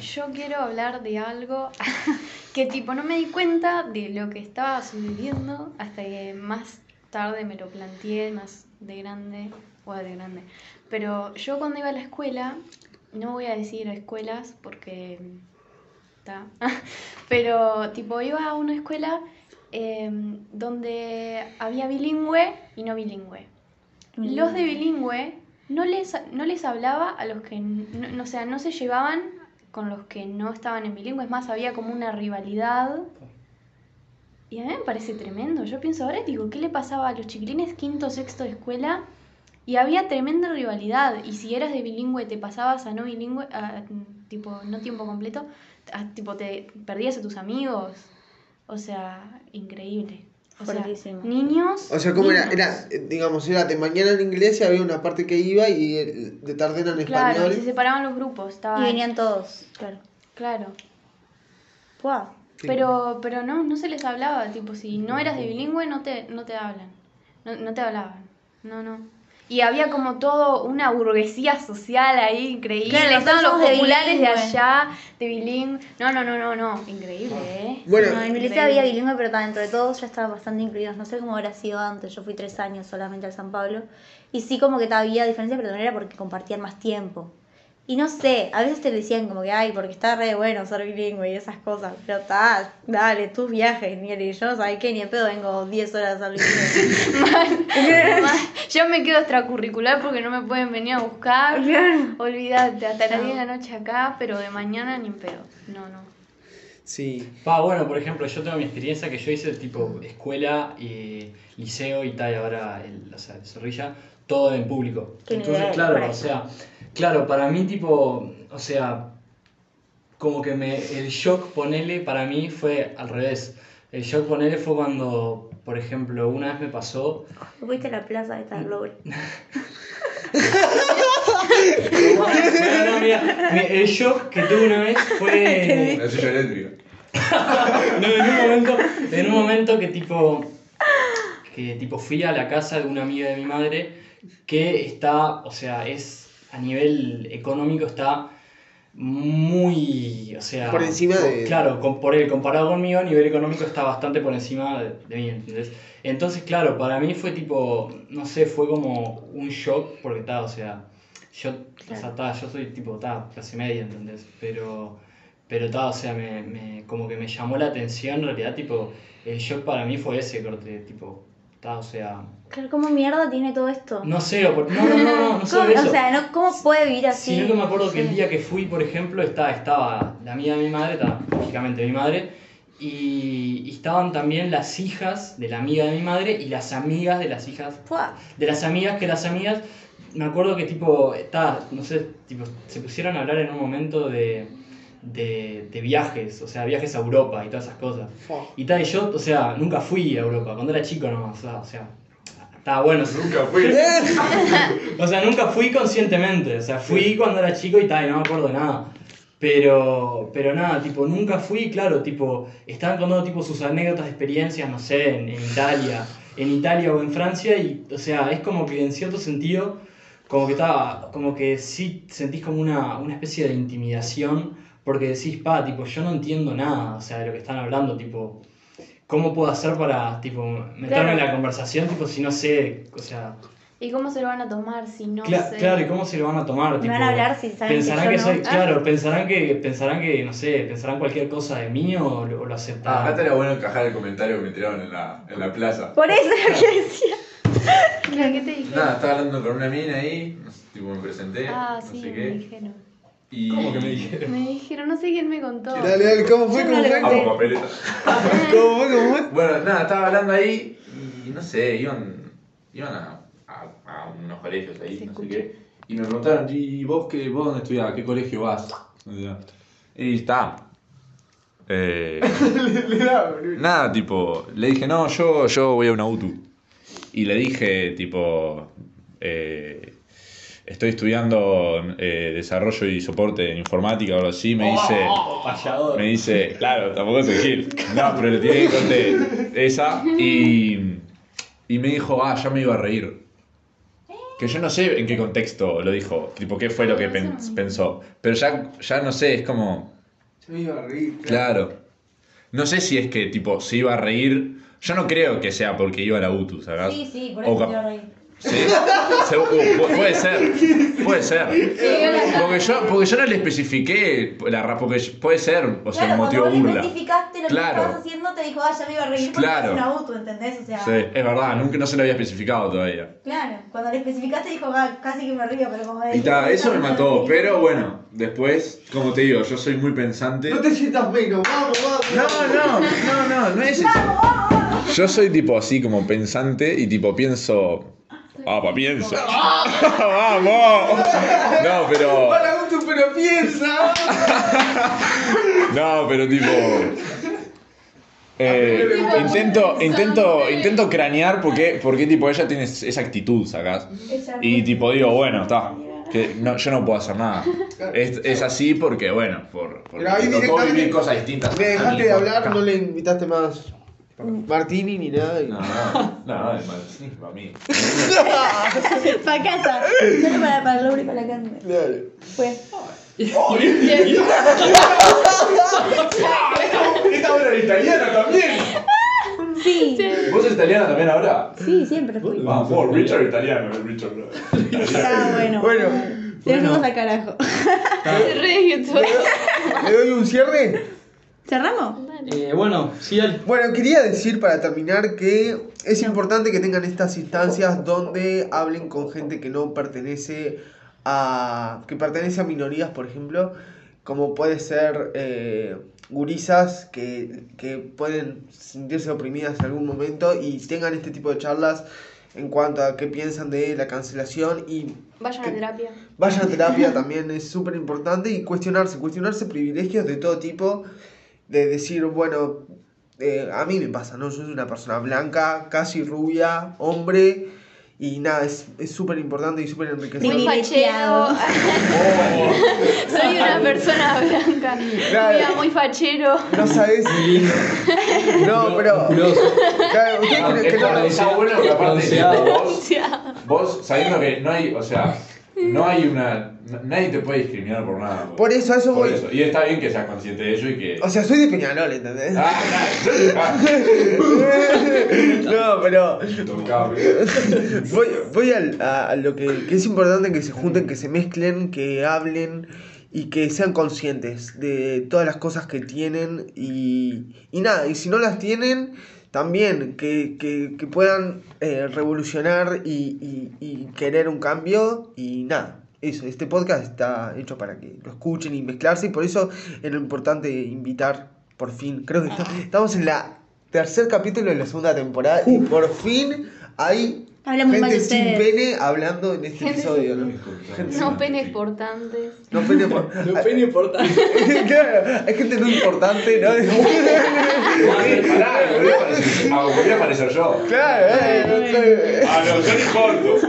Yo quiero hablar de algo [laughs] que tipo no me di cuenta de lo que estaba sucediendo hasta que más tarde me lo planteé, más de grande, o de grande. Pero yo cuando iba a la escuela, no voy a decir escuelas porque [laughs] pero tipo iba a una escuela eh, donde había bilingüe y no bilingüe. Los de bilingüe no les, no les hablaba a los que, no, no- o sea, no se llevaban con los que no estaban en bilingüe, es más, había como una rivalidad. Y a mí me parece tremendo. Yo pienso ahora, digo, ¿qué le pasaba a los chiquilines quinto, sexto de escuela? Y había tremenda rivalidad. Y si eras de bilingüe, te pasabas a no bilingüe, a, tipo, no tiempo completo, a- tipo, te perdías a tus amigos. O sea, increíble. O sea, niños. O sea, ¿cómo era? Era, eh, digamos, era de mañana en inglés y había una parte que iba y el- de tarde era en Claro, y se español. separaban los grupos. Estaba, Y venían todos, claro. Claro. Wow. Sí. Pero, pero no, no se les hablaba, tipo, si no eras de bilingüe no te, no te hablan, no, no te hablaban, no, no. Y había como todo una burguesía social ahí increíble. Claro, Estaban los de populares de allá, de bilingüe. No, no, no, no, no. Increíble, ¿eh? Bueno, No, en mi liceo había bilingüe, pero dentro de todos ya estaban bastante incluidos. No sé cómo habrá sido antes. Yo fui tres años solamente al San Pablo. Y sí, como que había diferencia, pero también era porque compartían más tiempo. Y no sé, a veces te decían como que, ay, porque está re bueno ser bilingüe y esas cosas. Pero ta, dale, tus viajes, Mieli. Yo no sabía qué, ni en pedo vengo 10 horas [laughs] al bilingüe. Mal. Yo me quedo extracurricular porque no me pueden venir a buscar. Olvídate, hasta las 10 de la noche acá, pero de mañana ni en pedo. No, no. Sí. Pa, bueno, por ejemplo, yo tengo mi experiencia que yo hice tipo escuela, y liceo y tal, y ahora el, o sea, el Zorrilla, todo en público. Qué Entonces, nivel, claro, o sea, claro, para mí tipo, o sea, como que me, el shock, ponele, para mí fue al revés. El shock, ponele, fue cuando, por ejemplo, una vez me pasó, Fuiste a la plaza de Tarlobre. Bueno, [laughs] no, mira, mi- el shock que tuve una vez fue... [laughs] La silla eléctrica. [laughs] No, en un momento, en un momento que tipo que tipo fui a la casa de una amiga de mi madre que está, o sea, es a nivel económico está muy, o sea, Por encima de- Claro, con- por él comparado conmigo a nivel económico está bastante por encima de, de mí, ¿entendés? Entonces, claro, para mí fue tipo, no sé, fue como un shock porque está, o sea, yo, o sea, ta, yo soy tipo, ta, clase media, ¿entendés? Pero, pero ta, o sea, me, me- como que me llamó la atención, en realidad, tipo, el shock para mí fue ese corte, tipo, o sea, Claro, ¿cómo mierda tiene todo esto? no sé, no, no, no, no, no [laughs] solo ¿Cómo- eso. O sea, no, ¿cómo puede vivir así? Sino que me acuerdo que el día que fui, por ejemplo, estaba, estaba la amiga de mi madre, estaba lógicamente mi madre, y, y estaban también las hijas de la amiga de mi madre y las amigas de las hijas Fua. de las amigas que las amigas me acuerdo que tipo está no sé tipo se pusieron a hablar en un momento de, de, de viajes o sea viajes a Europa y todas esas cosas. Y tal y yo o sea nunca fui a Europa cuando era chico nomás o sea, o sea estaba bueno. Nunca fui. [laughs] o sea nunca fui conscientemente o sea fui cuando era chico y tal y no me acuerdo de nada. Pero, pero nada, tipo, nunca fui, claro, tipo, estaban contando tipo sus anécdotas, experiencias, no sé, en, en Italia, en Italia o en Francia, y, o sea, es como que en cierto sentido, como que estaba, como que sí sentís como una, una especie de intimidación, porque decís, pa, tipo, yo no entiendo nada, o sea, de lo que están hablando, tipo, ¿cómo puedo hacer para, tipo, meterme Claro. en la conversación, tipo, si no sé, o sea, ¿Y cómo se lo van a tomar si no cla- sé? claro, ¿y cómo se lo van a tomar? Me tipo, van a hablar si saben que Pensarán yo que, no. soy, Ah. claro, pensarán que, pensarán que, no sé, pensarán cualquier cosa de mí o lo, o lo Ah, aceptarán. acá estaría bueno encajar el comentario que me tiraron en la, en la plaza. Por eso es lo que decía. Claro, ¿Qué te dije? Nada, estaba hablando con una mina ahí, no sé, tipo me presenté, Ah, no sí, sé me qué. dijeron. Y... ¿Cómo que me dijeron? Me dijeron, no sé quién me contó. Dale, dale, ¿cómo fue? ¿Cómo fue? papeleta. [laughs] ¿Cómo fue? ¿Cómo fue? Bueno, nada, estaba hablando ahí y no sé, iban, iban a, a, a unos colegios ahí, no sé qué. Y me preguntaron, ¿y vos, qué, vos dónde estudiás? ¿A qué colegio vas? Y está. Eh, [laughs] nada, tipo, le dije, no, yo, yo voy a una UTU. Y le dije, tipo, eh, estoy estudiando eh, desarrollo y soporte en informática o algo así. Me dice, Payador. me dice, claro, tampoco soy Gil. No, pero le tiré que conté esa. Y, y me dijo, ah, ya me iba a reír. Que yo no sé en qué contexto lo dijo, tipo, qué fue lo que pen- pensó. Pero ya, ya no sé, es como, Yo me iba a reír. claro. No sé si es que, tipo, se iba a reír. Yo no creo que sea porque iba a la UTU, ¿sabes? Sí, sí, por O eso cap- te iba a reír. ¿Sí? Se- uh, pu- puede ser, puede ser. Porque yo, porque yo no le especifiqué la ra- porque puede ser, o sea, Claro, un motivo cuando vos le burla. especificaste lo Claro. que estabas haciendo, te dijo, ah, ya me iba a reír porque Claro. es una auto, ¿entendés? O sea, Sí, es verdad, nunca no se lo había especificado todavía. claro, cuando le especificaste dijo, ah, casi que me río, pero como Y ta, eso me mató, pero bueno, después, como te digo, yo soy muy pensante. No te sientas menos, vamos, vamos. No, no, no, no, no es eso. Yo soy tipo así como pensante y tipo pienso. Ah, pa, pienso. [laughs] ¡Vamos! No, pero. Para gusto, pero piensa. [laughs] No, pero tipo. eh, intento, intento, intento cranear porque, porque tipo ella tiene esa actitud, sacás. Y tipo digo, bueno, está. Que no, yo no puedo hacer nada. Es, es así porque, bueno, por, Pero ahí tocó directamente vivir cosas distintas. Me dejaste de por hablar, no le invitaste más Martini ni nada. y- No, no, no, es más, para mí. [laughs] para casa. Solo para, para Laura y para la carne. Dale. Fue. [laughs] [laughs] Esta obra era italiana también. Sí, ¿Vos sos italiana también ahora? sí, siempre fui. Vamos, por Richard italiano, el Richard. no. Ah, bueno. Bueno, nos bueno. al carajo. Se re. ¿Le doy un cierre? ¿Cerramos? Eh, bueno, sí. Bueno, quería decir para terminar que es importante que tengan estas instancias donde hablen con gente que no pertenece a. que pertenece a minorías, por ejemplo, como puede ser eh, gurisas que, que pueden sentirse oprimidas en algún momento y tengan este tipo de charlas en cuanto a qué piensan de la cancelación y Vayan a terapia. Vayan a terapia también es súper importante y cuestionarse, cuestionarse privilegios de todo tipo, de decir, bueno, eh, a mí me pasa, ¿no? Yo soy una persona blanca, casi rubia, hombre, y nada, es es súper importante y súper Muy enriquecedor. Privilegiado. fachero. [laughs] Soy una persona blanca. Claro. Mira, muy fachero. No sabes. [laughs] No, pero. Musculoso. Claro, ¿ustedes No, creen que no? está bueno aparte vos, vos sabiendo que no hay, o sea, no hay una. Nadie te puede discriminar por nada. Por eso, a eso Por voy. eso. Y está bien que seas consciente de ello y que. O sea, soy de Peñarol, ¿entendés? Ah, ah, No, pero. Voy, voy al- a lo que, que es importante que se junten, que se mezclen, que hablen y que sean conscientes de todas las cosas que tienen y, y nada, y si no las tienen, también que, que- que puedan eh, revolucionar y, y- y querer un cambio y nada. Eso, este podcast está hecho para que lo escuchen y mezclarse y por eso es lo importante invitar, por fin, creo que está- estamos en la tercer capítulo de la segunda temporada y por fin hay Habla muy mal de gente sin ustedes. pene hablando en este Gente episodio, ¿no? Gente No penes portantes. No pene por- [laughs] No pene importante. [laughs] claro, hay gente no importante, ¿no? Pará, volví a aparecer- ah, volví a aparecer yo. claro, eh, Ah, no, yo no importo.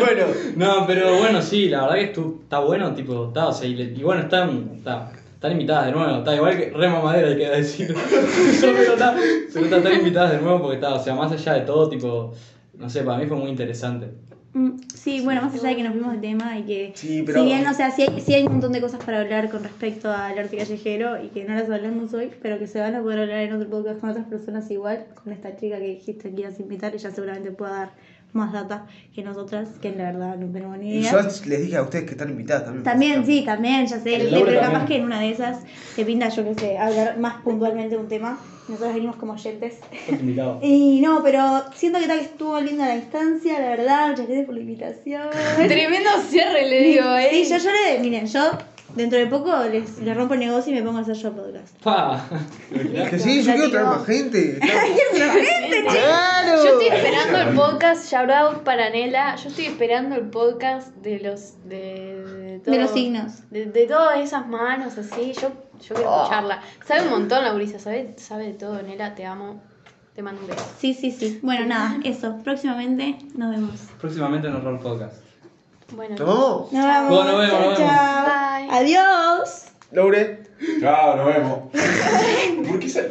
bueno, No, pero bueno, sí, la verdad que estu- está bueno, tipo, está, o sea, y, le- y bueno, están, está, están invitadas de nuevo, está igual que re mamadera hay que decir. [laughs] pero está, pero está, están invitadas de nuevo porque está, o sea, más allá de todo, tipo, no sé, para mí fue muy interesante. Mm, Sí, bueno, más allá de que nos fuimos de tema y que Sí, pero- si bien, o sea, sí hay, sí hay un montón de cosas para hablar con respecto al arte callejero y que no las hablamos hoy, pero que se van a poder hablar en otro podcast con otras personas igual, con esta chica que dijiste que ibas a invitar, ella seguramente pueda dar más data que nosotras, que la verdad no tenemos ni y idea. yo les dije a ustedes que están invitadas también. También, sí, también, ya sé, pero capaz también. que en una de esas te pinta, yo que sé, hablar más puntualmente de un tema. Nosotros venimos como oyentes. [laughs] Y no, pero siento que tal que estuvo linda la instancia, la verdad, muchas gracias por la invitación. Tremendo cierre, le digo, ¿eh? Sí, yo, yo le, miren, yo dentro de poco les, les rompo el negocio y me pongo a hacer yo podcast. Pa. Que sí, yo quiero traer más gente. [laughs] Claro. Yo estoy esperando el podcast, shout out para Nela. Yo estoy esperando el podcast de los. de, de, todo- De los signos. De, de todas esas manos así. Yo, yo quiero escucharla. Sabe un montón, Laurisa, sabe, sabe de todo, Nela, te amo. Te mando un beso. Sí, sí, sí. Bueno, nada, eso. Próximamente nos vemos. Próximamente en Horror Podcast. Bueno, ¿Nos vamos? Nos vemos. Bueno, nos vemos, chao, nos vemos. chao. Bye. Adiós. Laure. Chao, nos vemos. [laughs] [laughs] ¿Por qué se.?